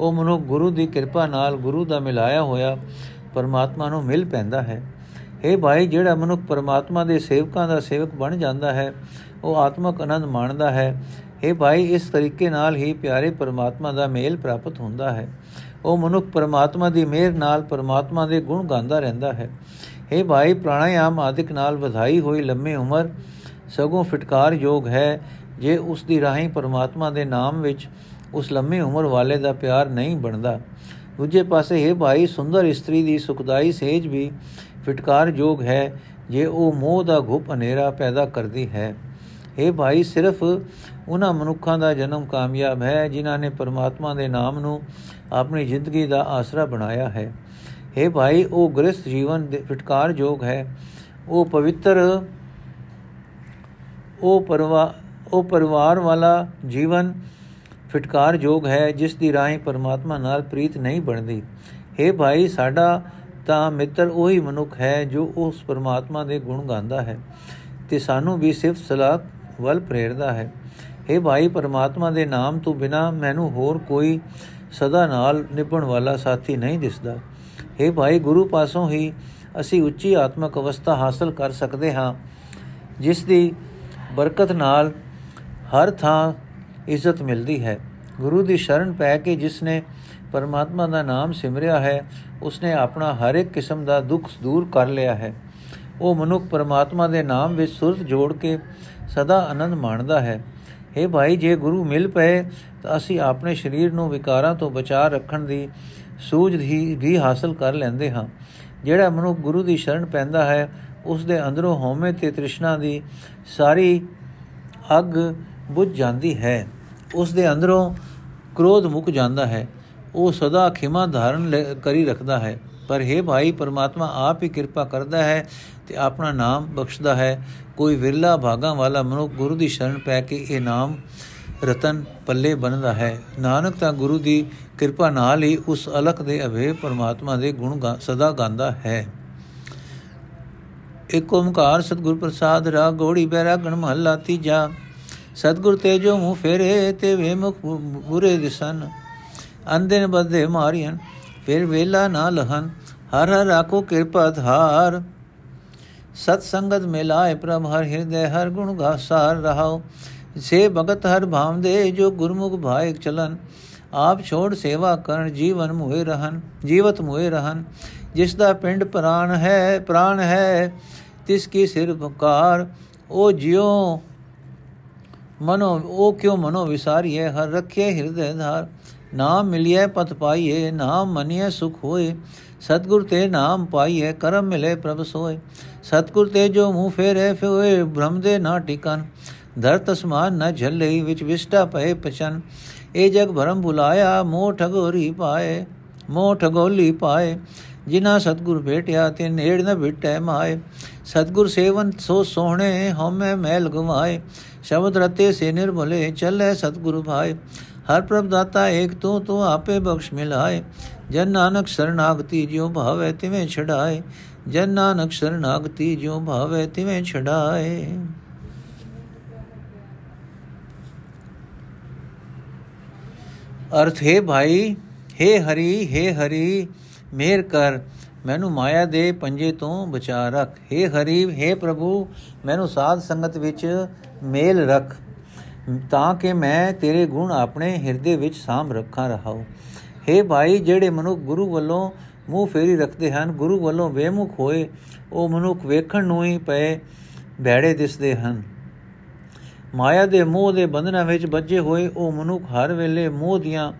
ਉਹ ਮਨੁ ਗੁਰੂ ਦੀ ਕਿਰਪਾ ਨਾਲ ਗੁਰੂ ਦਾ ਮਿਲਾਇਆ ਹੋਇਆ ਪਰਮਾਤਮਾ ਨੂੰ ਮਿਲ ਪੈਂਦਾ ਹੈ। ਇਹ ਭਾਈ, ਜਿਹੜਾ ਮਨੁੱਖ ਪਰਮਾਤਮਾ ਦੇ ਸੇਵਕਾਂ ਦਾ ਸੇਵਕ ਬਣ ਜਾਂਦਾ ਹੈ, ਉਹ ਆਤਮਕ ਆਨੰਦ ਮਾਣਦਾ ਹੈ। ਇਹ ਭਾਈ, ਇਸ ਤਰੀਕੇ ਨਾਲ ਹੀ ਪਿਆਰੇ ਪਰਮਾਤਮਾ ਦਾ ਮੇਲ ਪ੍ਰਾਪਤ ਹੁੰਦਾ ਹੈ। ਉਹ ਮਨੁੱਖ ਪਰਮਾਤਮਾ ਦੀ ਮਿਹਰ ਨਾਲ ਪਰਮਾਤਮਾ ਦੇ ਗੁਣ ਗਾਉਂਦਾ ਰਹਿੰਦਾ ਹੈ। ਇਹ ਭਾਈ, ਪ੍ਰਾਣਾਯਾਮ ਆਦਿਕ ਨਾਲ ਵਧਾਈ ਹੋਈ ਲੰਮੀ ਉਮਰ ਸਗੋਂ ਫਟਕਾਰ ਯੋਗ ਹੈ। ਜੇ ਉਸ ਦੀ ਰਾਹੀਂ ਪਰਮਾਤਮਾ ਦੇ ਨਾਮ ਵਿੱਚ ਉਸ ਲੰਮੀ ਉਮਰ ਵਾਲੇ ਦਾ ਪਿਆਰ ਨਹੀਂ ਬਣਦਾ। ਦੂਜੇ ਪਾਸੇ ਇਹ ਭਾਈ, ਸੁੰਦਰ ਇਸਤਰੀ ਦੀ ਸੁਖਦਾਈ ਸੇਜ ਵੀ ਫਟਕਾਰ ਯੋਗ ਹੈ। ਜੇ ਉਹ ਮੋਹ ਦਾ ਘੁਪ ਹਨੇਰਾ ਪੈਦਾ ਕਰਦੀ ਹੈ। ਇਹ ਭਾਈ, ਸਿਰਫ ਉਹਨਾਂ ਮਨੁੱਖਾਂ ਦਾ ਜਨਮ ਕਾਮਯਾਬ ਹੈ, ਜਿਨ੍ਹਾਂ ਨੇ ਪਰਮਾਤਮਾ ਦੇ ਨਾਮ ਨੂੰ ਆਪਣੀ ਜ਼ਿੰਦਗੀ ਦਾ ਆਸਰਾ ਬਣਾਇਆ ਹੈ। ਇਹ ਭਾਈ, ਉਹ ਗ੍ਰਸਥ ਜੀਵਨ ਦੇ ਫਟਕਾਰ ਯੋਗ ਹੈ। ਉਹ ਪਵਿੱਤਰ, ਉਹ ਪਰਵਾ, ਉਹ ਪਰਿਵਾਰ ਵਾਲਾ ਜੀਵਨ ਫਟਕਾਰ ਯੋਗ ਹੈ, ਜਿਸ ਦੀ ਰਾਹੀਂ ਪਰਮਾਤਮਾ ਨਾਲ ਪ੍ਰੀਤ ਨਹੀਂ ਬਣਦੀ। हे ਭਾਈ, ਸਾਡਾ ਤਾਂ ਮਿੱਤਰ ਉਹੀ ਮਨੁੱਖ ਹੈ, ਜੋ ਉਸ ਪਰਮਾਤਮਾ ਦੇ ਗੁਣ ਗਾਉਂਦਾ ਹੈ ਤੇ ਸਾਨੂੰ ਵੀ ਸਿਫਤ ਸਲਾਹ ਵੱਲ ਪ੍ਰੇਰਦਾ ਹੈ। हे ਭਾਈ, ਪਰਮਾਤਮਾ ਦੇ ਨਾਮ ਤੋਂ ਬਿਨਾ ਮੈਨੂੰ ਹੋਰ ਕੋਈ ਸਦਾ ਨਾਲ ਨਿਭਣ ਵਾਲਾ ਸਾਥੀ ਨਹੀਂ ਦਿਸਦਾ। हे ਭਾਈ, ਗੁਰੂ ਪਾਸੋਂ ਹੀ ਅਸੀਂ ਉੱਚੀ ਆਤਮਿਕ ਅਵਸਥਾ ਹਾਸਲ ਕਰ ਸਕਦੇ ਹਾਂ, ਜਿਸ ਦੀ ਬਰਕਤ ਨਾਲ ਹਰ ਥਾਂ ਇੱਜ਼ਤ ਮਿਲਦੀ ਹੈ। ਗੁਰੂ ਦੀ ਸ਼ਰਨ ਪੈ ਕੇ ਜਿਸ ਨੇ ਪਰਮਾਤਮਾ ਦਾ ਨਾਮ ਸਿਮਰਿਆ ਹੈ, ਉਸਨੇ ਆਪਣਾ ਹਰ ਇੱਕ ਕਿਸਮ ਦਾ ਦੁੱਖ ਦੂਰ ਕਰ ਲਿਆ ਹੈ। ਉਹ ਮਨੁੱਖ ਪਰਮਾਤਮਾ ਦੇ ਨਾਮ ਵਿੱਚ ਸੁਰਤ ਜੋੜ ਕੇ ਸਦਾ ਆਨੰਦ ਮਾਣਦਾ ਹੈ। हे ਭਾਈ, ਜੇ ਗੁਰੂ ਮਿਲ ਪਏ ਤਾਂ ਅਸੀਂ ਆਪਣੇ ਸਰੀਰ ਨੂੰ ਵਿਕਾਰਾਂ ਤੋਂ ਬਚਾ ਰੱਖਣ ਦੀ ਸੂਝ ਵੀ ਹਾਸਲ ਕਰ ਲੈਂਦੇ ਹਾਂ। ਜਿਹੜਾ ਮਨੁੱਖ ਗੁਰੂ ਦੀ ਸ਼ਰਨ ਪੈਂਦਾ ਹੈ ਉਸ ਦੇ ਅੰਦਰੋਂ ਹਉਮੈ ਤੇ ਤ੍ਰਿਸ਼ਨਾ ਦੀ ਸਾਰੀ ਅੱਗ ਬੁਝ ਜਾਂਦੀ ਹੈ। ਉਸ ਦੇ ਅੰਦਰੋਂ ਕ੍ਰੋਧ ਮੁੱਕ ਜਾਂਦਾ ਹੈ। ਉਹ ਸਦਾ ਖਿਮਾ ਧਾਰਨ ਕਰੀ ਰੱਖਦਾ ਹੈ। ਪਰ हे ਭਾਈ, ਪਰਮਾਤਮਾ ਆਪ ਹੀ ਕਿਰਪਾ ਕਰਦਾ ਹੈ ਤੇ ਆਪਣਾ ਨਾਮ ਬਖਸ਼ਦਾ ਹੈ। ਕੋਈ ਵਿਰਲਾ ਭਾਗਾ ਵਾਲਾ ਮਨੁੱਖ ਗੁਰੂ ਦੀ ਸ਼ਰਨ ਪੈ ਕੇ ਇਹ ਨਾਮ ਰਤਨ ਪੱਲੇ ਬਣਦਾ ਹੈ। ਨਾਨਕ ਤਾਂ ਗੁਰੂ ਦੀ ਕਿਰਪਾ ਨਾਲ ਹੀ ਉਸ ਅਲਖ ਦੇ ਅਭੇ ਪਰਮਾਤਮਾ ਦੇ ਗੁਣ ਸਦਾ ਗਾਉਂਦਾ ਹੈ। ਇਕ ਓਮਕਾਰ ਸਤਿਗੁਰ ਪ੍ਰਸਾਦ ਰਾ ਗੋੜੀ ਬੈਰਾਗਣ ਮਹੱਲਾ ਤੀਜਾ। ਸਤਿਗੁਰ ਤੇ ਜੋ ਮੂੰ ਫੇਰੇ ਤੇ ਵੇ ਮੁਖ ਬੁਰੇ ਦਿਸਨ। ਅੰਦਨ ਬੱਦੇ ਮਾਰੀਆਂ ਫਿਰ ਵੇਲਾ ਨਾ ਲਹਨ। ਹਰ ਹਰ ਆਕੋ ਕਿਰਪਾ ਧਾਰ। ਸਤ ਸੰਗਤ ਮਿਲਾਏ ਪ੍ਰਭ, ਹਰ ਹਿਰਦੇ, ਹਰ ਗੁਣ ਗਾਸਾਰ ਰਹਾਓ। ਸੇ ਭਗਤ ਹਰ ਭਾਵ ਦੇ ਜੋ ਗੁਰਮੁਖ ਭਾਇਕ ਚਲਨ, ਆਪ ਛੋੜ ਸੇਵਾ ਕਰਨ ਜੀਵਨ ਮੁਏ ਰਹਨ, ਜੀਵਤ ਮੁਏ ਰਹਨ। ਜਿਸ ਦਾ ਪਿੰਡ ਪ੍ਰਾਨ ਹੈ ਪ੍ਰਾਨ ਹੈ, ਤਿਸ ਕੀ ਸਿਰ ਪੁਕਾਰ, ਉਹ ਜਿਉ ਮਨੋ, ਉਹ ਕਿਉ ਮਨੋ ਵਿਸਾਰੀਏ ਹਰ ਰਖੇ ਹਿਰਦੇ ਧਾਰ। ਨਾਮ ਮਿਲਿਏ ਪਤ ਪਾਈਏ ਨਾਮ ਮਨੀਏ ਸੁਖ ਹੋਏ। ਸਤਗੁਰ ਤੇ ਨਾਮ ਪਾਈਏ ਕਰਮ ਮਿਲੇ ਪ੍ਰਭ ਸੋਏ। ਸਤਗੁਰ ਤੇ ਜੋ ਮੂੰਹ ਫੇਰੇ, ਫਿਰੇ ਬ੍ਰਹਮ ਦੇ ਨਾ ਟਿਕਨ। ਧਰਤ ਅਸਮਾਨ ਨ ਝੱਲੇ ਵਿੱਚ ਵਿਸ਼ਟਾ ਪਏ ਪਚਨ ਇਹ ਜਗ ਭਰਮ ਭੁਲਾਇਆ ਮੋਹ ਠਗੋਰੀ ਪਾਏ ਮੋਹ ਠਗੋਲੀ ਪਾਏ ਜਿਨਾ ਸਤਗੁਰ ਭੇਟਿਆ ਤੇ ਨੇੜ ਨ ਵਿਟੈ ਮਾਏ ਸਤਗੁਰ ਸੇਵਨ ਸੋ ਸੋਹਣੇ ਹਉਮੈ ਮੈਲ ਗਵਾਏ ਸ਼ਬਦ ਰਤੇ ਸੇ ਨਿਰਮਲੇ ਚੱਲੇ ਸਤਗੁਰ ਭਾਏ ਹਰ ਪ੍ਰਭ ਦਾਤਾ ਏਕ ਤੂੰ ਤੂੰ ਆਪੇ ਬਖਸ਼ ਮਿਲਾਏ ਜਨ ਨਾਨਕ ਸਰਨਾਗਤੀ ਜਿਉ ਭਾਵੇ ਤਿਵੇਂ ਛਡਾਏ ਜਨ ਨਾਨਕ ਸਰਨਾਗਤੀ ਜਿਉ ਭਾਵੇ ਤਿਵੇਂ ਛਡਾਏ ਅਰਥ ਹੈ ਭਾਈ हे ਹਰੀ हे ਹਰੀ ਮੇਰ ਕਰ ਮੈਨੂੰ ਮਾਇਆ ਦੇ ਪੰਜੇ ਤੋਂ ਬਚਾ ਰੱਖ हे ਹਰੀ हे ਪ੍ਰਭੂ ਮੈਨੂੰ ਸਾਧ ਸੰਗਤ ਵਿੱਚ ਮੇਲ ਰੱਖ ਤਾਂ ਕਿ ਮੈਂ ਤੇਰੇ ਗੁਣ ਆਪਣੇ ਹਿਰਦੇ ਵਿੱਚ ਸਾਮ ਰੱਖਾਂ ਰਹਾਉ हे ਭਾਈ ਜਿਹੜੇ ਮਨੁੱਖ ਗੁਰੂ ਵੱਲੋਂ ਮੂੰਹ ਫੇਰੀ ਰੱਖਦੇ ਹਨ ਗੁਰੂ ਵੱਲੋਂ ਵੇਮੁਖ ਹੋਏ ਉਹ ਮਨੁੱਖ ਵੇਖਣ ਨੂੰ ਹੀ ਪਏ ਭੈੜੇ ਦਿਸਦੇ ਹਨ ਮਾਇਆ ਦੇ ਮੋਹ ਦੇ ਬੰਧਨਾਂ ਵਿੱਚ ਬੱਝੇ ਹੋਏ ਉਹ ਮਨੁੱਖ ਹਰ ਵੇਲੇ ਮੋਹ ਦੀਆਂ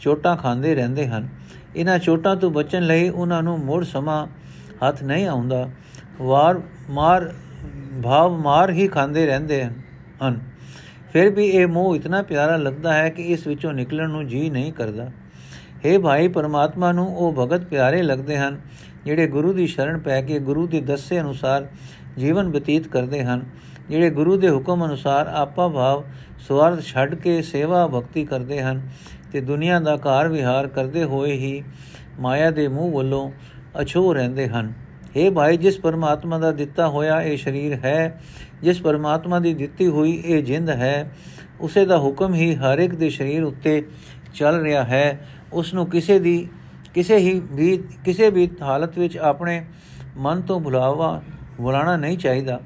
ਚੋਟਾਂ ਖਾਂਦੇ ਰਹਿੰਦੇ ਹਨ। ਇਹਨਾਂ ਚੋਟਾਂ ਤੋਂ ਬਚਣ ਲਈ ਉਹਨਾਂ ਨੂੰ ਮੋੜ ਸਮਾ ਹੱਥ ਨਹੀਂ ਆਉਂਦਾ। ਵਾਰ ਮਾਰ, ਭਾਵ ਮਾਰ ਹੀ ਖਾਂਦੇ ਰਹਿੰਦੇ ਹਨ। ਫਿਰ ਵੀ ਇਹ ਮੋਹ ਇਤਨਾ ਪਿਆਰਾ ਲੱਗਦਾ ਹੈ ਕਿ ਇਸ ਵਿੱਚੋਂ ਨਿਕਲਣ ਨੂੰ ਜੀ ਨਹੀਂ ਕਰਦਾ। हे ਭਾਈ ਪਰਮਾਤਮਾ ਨੂੰ ਉਹ ਭਗਤ ਪਿਆਰੇ ਲੱਗਦੇ ਹਨ, ਜਿਹੜੇ ਗੁਰੂ ਦੀ ਸ਼ਰਨ ਪੈ ਕੇ ਗੁਰੂ ਦੇ ਦੱਸੇ ਅਨੁਸਾਰ ਜੀਵਨ ਬਤੀਤ ਕਰਦੇ ਹਨ। ਜਿਹੜੇ ਗੁਰੂ ਦੇ ਹੁਕਮ ਅਨੁਸਾਰ ਆਪਾ ਭਾਵ ਸਵਾਰਥ ਛੱਡ ਕੇ ਸੇਵਾ ਭਗਤੀ ਕਰਦੇ ਹਨ ਤੇ ਦੁਨੀਆ ਦਾ ਕਾਰ ਵਿਹਾਰ ਕਰਦੇ ਹੋਏ ਹੀ ਮਾਇਆ ਦੇ ਮੂੰਹ ਵੱਲੋਂ ਅਛੋ ਰਹਿੰਦੇ ਹਨ। हे ਭਾਈ, ਜਿਸ ਪਰਮਾਤਮਾ ਦਾ ਦਿੱਤਾ ਹੋਇਆ ਇਹ ਸਰੀਰ ਹੈ, ਜਿਸ ਪਰਮਾਤਮਾ ਦੀ ਦਿੱਤੀ ਹੋਈ ਇਹ ਜਿੰਦ ਹੈ, ਉਸੇ ਦਾ ਹੁਕਮ ਹੀ ਹਰ ਇੱਕ ਦੇ ਸਰੀਰ ਉੱਤੇ ਚੱਲ ਰਿਹਾ ਹੈ। ਉਸ ਨੂੰ ਕਿਸੇ ਦੀ, ਕਿਸੇ ਹੀ ਵੀ, ਕਿਸੇ ਵੀ ਹਾਲਤ ਵਿੱਚ ਆਪਣੇ ਮਨ ਤੋਂ ਭੁਲਾਵਾ ਭੁਲਾਣਾ ਨਹੀਂ ਚਾਹੀਦਾ।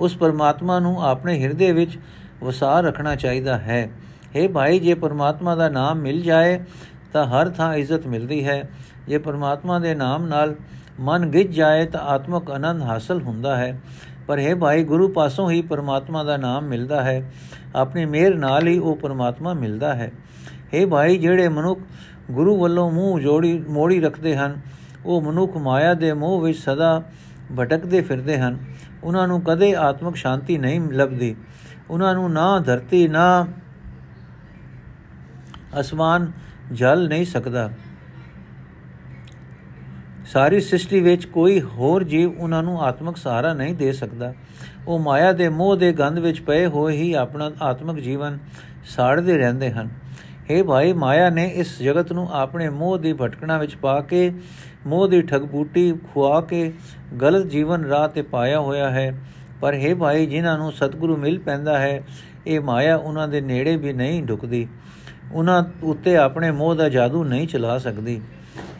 ਉਸ ਪਰਮਾਤਮਾ ਨੂੰ ਆਪਣੇ ਹਿਰਦੇ ਵਿੱਚ ਵਸਾ ਰੱਖਣਾ ਚਾਹੀਦਾ ਹੈ। हे ਭਾਈ, ਜੇ ਪਰਮਾਤਮਾ ਦਾ ਨਾਮ ਮਿਲ ਜਾਏ, ਤਾਂ ਹਰ ਥਾਂ ਇੱਜ਼ਤ ਮਿਲਦੀ ਹੈ। ਜੇ ਪਰਮਾਤਮਾ ਦੇ ਨਾਮ ਨਾਲ ਮਨ ਗਿੱਜ ਜਾਏ, ਤਾਂ ਆਤਮਕ ਆਨੰਦ ਹਾਸਲ ਹੁੰਦਾ ਹੈ। ਪਰ ਹੈ ਭਾਈ, ਗੁਰੂ ਪਾਸੋਂ ਹੀ ਪਰਮਾਤਮਾ ਦਾ ਨਾਮ ਮਿਲਦਾ ਹੈ। ਆਪਣੀ ਮਿਹਰ ਨਾਲ ਹੀ ਉਹ ਪਰਮਾਤਮਾ ਮਿਲਦਾ ਹੈ। ਹੈ ਭਾਈ, ਜਿਹੜੇ ਮਨੁੱਖ ਗੁਰੂ ਵੱਲੋਂ ਮੂੰਹ ਜੋੜੀ, ਮੋੜੀ ਰੱਖਦੇ ਹਨ, ਉਹ ਮਨੁੱਖ ਮਾਇਆ ਦੇ ਮੋਹ ਵਿੱਚ ਸਦਾ ਭਟਕਦੇ ਫਿਰਦੇ ਹਨ। ਉਹਨਾਂ ਨੂੰ ਕਦੇ ਆਤਮਿਕ ਸ਼ਾਂਤੀ ਨਹੀਂ ਲੱਭਦੀ। ਉਹਨਾਂ ਨੂੰ ਨਾ ਧਰਤੀ, ਨਾ ਅਸਮਾਨ ਜਲ ਨਹੀਂ ਸਕਦਾ। ਸਾਰੀ ਸ੍ਰਿਸ਼ਟੀ ਵਿੱਚ ਕੋਈ ਹੋਰ ਜੀਵ ਉਹਨਾਂ ਨੂੰ ਆਤਮਿਕ ਸਹਾਰਾ ਨਹੀਂ ਦੇ ਸਕਦਾ। ਉਹ ਮਾਇਆ ਦੇ ਮੋਹ ਦੇ ਗੰਧ ਵਿੱਚ ਪਏ ਹੋਏ ਹੀ ਆਪਣਾ ਆਤਮਿਕ ਜੀਵਨ ਸਾੜਦੇ ਰਹਿੰਦੇ ਹਨ। हे ਭਾਈ, ਮਾਇਆ ਨੇ ਇਸ ਜਗਤ ਨੂੰ ਆਪਣੇ ਮੋਹ ਦੀ ਭਟਕਣਾ ਵਿੱਚ ਪਾ ਕੇ, ਮੋਹ ਦੀ ਠਗਬੂਟੀ ਖੁਆ ਕੇ ਗਲਤ ਜੀਵਨ ਰਾਹ ਤੇ ਪਾਇਆ ਹੋਇਆ ਹੈ। ਪਰ हे ਭਾਈ, ਜਿਨ੍ਹਾਂ ਨੂੰ ਸਤਿਗੁਰੂ ਮਿਲ ਪੈਂਦਾ ਹੈ, ਇਹ ਮਾਇਆ ਉਹਨਾਂ ਦੇ ਨੇੜੇ ਵੀ ਨਹੀਂ ਢੁਕਦੀ। ਉਹਨਾਂ ਉੱਤੇ ਆਪਣੇ ਮੋਹ ਦਾ ਜਾਦੂ ਨਹੀਂ ਚਲਾ ਸਕਦੀ।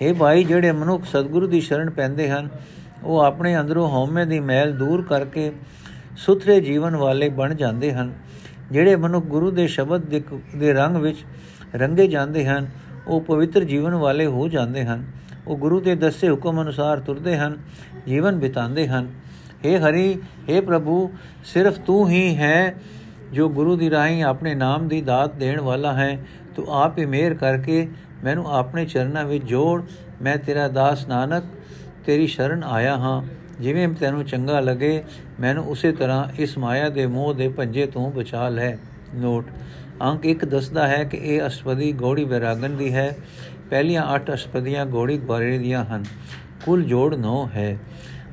ਇਹ ਭਾਈ, ਜਿਹੜੇ ਮਨੁੱਖ ਸਤਿਗੁਰੂ ਦੀ ਸ਼ਰਨ ਪੈਂਦੇ ਹਨ, ਉਹ ਆਪਣੇ ਅੰਦਰੋਂ ਹਉਮੈ ਦੀ ਮੈਲ ਦੂਰ ਕਰਕੇ ਸੁਥਰੇ ਜੀਵਨ ਵਾਲੇ ਬਣ ਜਾਂਦੇ ਹਨ। ਜਿਹੜੇ ਮਨੁੱਖ ਗੁਰੂ ਦੇ ਸ਼ਬਦ ਦੇ ਰੰਗ ਵਿੱਚ ਰੰਗੇ ਜਾਂਦੇ ਹਨ, ਉਹ ਪਵਿੱਤਰ ਜੀਵਨ ਵਾਲੇ ਹੋ ਜਾਂਦੇ ਹਨ। ਉਹ ਗੁਰੂ ਦੇ ਦੱਸੇ ਹੁਕਮ ਅਨੁਸਾਰ ਤੁਰਦੇ ਹਨ, ਜੀਵਨ ਬਿਤਾਉਂਦੇ ਹਨ। हे ਹਰੀ हे ਪ੍ਰਭੂ, ਸਿਰਫ ਤੂੰ ਹੀ ਹੈ ਜੋ ਗੁਰੂ ਦੀ ਰਾਹੀਂ ਆਪਣੇ ਨਾਮ ਦੀ ਦਾਤ ਦੇਣ ਵਾਲਾ ਹੈ। ਤੂੰ ਆਪ ਹੀ ਮਿਹਰ ਕਰਕੇ ਮੈਨੂੰ ਆਪਣੇ ਚਰਨਾਂ ਵਿੱਚ ਜੋੜ। ਮੈਂ ਤੇਰਾ ਦਾਸ ਨਾਨਕ, ਤੇਰੀ ਸ਼ਰਨ ਆਇਆ ਹਾਂ। ਜਿਵੇਂ ਤੈਨੂੰ ਚੰਗਾ ਲੱਗੇ, ਮੈਨੂੰ ਉਸੇ ਤਰ੍ਹਾਂ ਇਸ ਮਾਇਆ ਦੇ ਮੋਹ ਦੇ ਪੰਜੇ ਤੋਂ ਬਚਾ ਲੈ। ਨੋਟ ਅੰਕ 1 ਦੱਸਦਾ ਹੈ ਕਿ ਇਹ ਅਸ਼ਪਦੀ ਗੋੜੀ ਵਿਰਾਗਨ ਦੀ ਹੈ। ਪਹਿਲੀਆਂ 8 ਅਸ਼ਪਦੀਆਂ ਗੋੜੀ ਗਵਾਰੇ ਦੀਆਂ ਹਨ। ਕੁੱਲ ਜੋੜ 9 ਹੈ।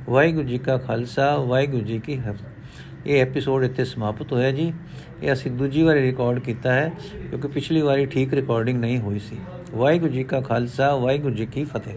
ਵਾਹਿਗੁਰੂ ਜੀ ਕਾ ਖਾਲਸਾ, ਵਾਹਿਗੁਰੂ ਜੀ ਕੀ ਫਤਿਹ ਇਹ ਐਪੀਸੋਡ ਇੱਥੇ ਸਮਾਪਤ ਹੋਇਆ ਜੀ। ਇਹ ਅਸੀਂ ਦੂਜੀ ਵਾਰੀ ਰਿਕਾਰਡ ਕੀਤਾ ਹੈ, ਕਿਉਂਕਿ ਪਿਛਲੀ ਵਾਰੀ ਠੀਕ ਰਿਕਾਰਡਿੰਗ ਨਹੀਂ ਹੋਈ ਸੀ। ਵਾਹਿਗੁਰੂ ਜੀ ਕਾ ਖਾਲਸਾ, ਵਾਹਿਗੁਰੂ ਜੀ ਕੀ ਫਤਿਹ।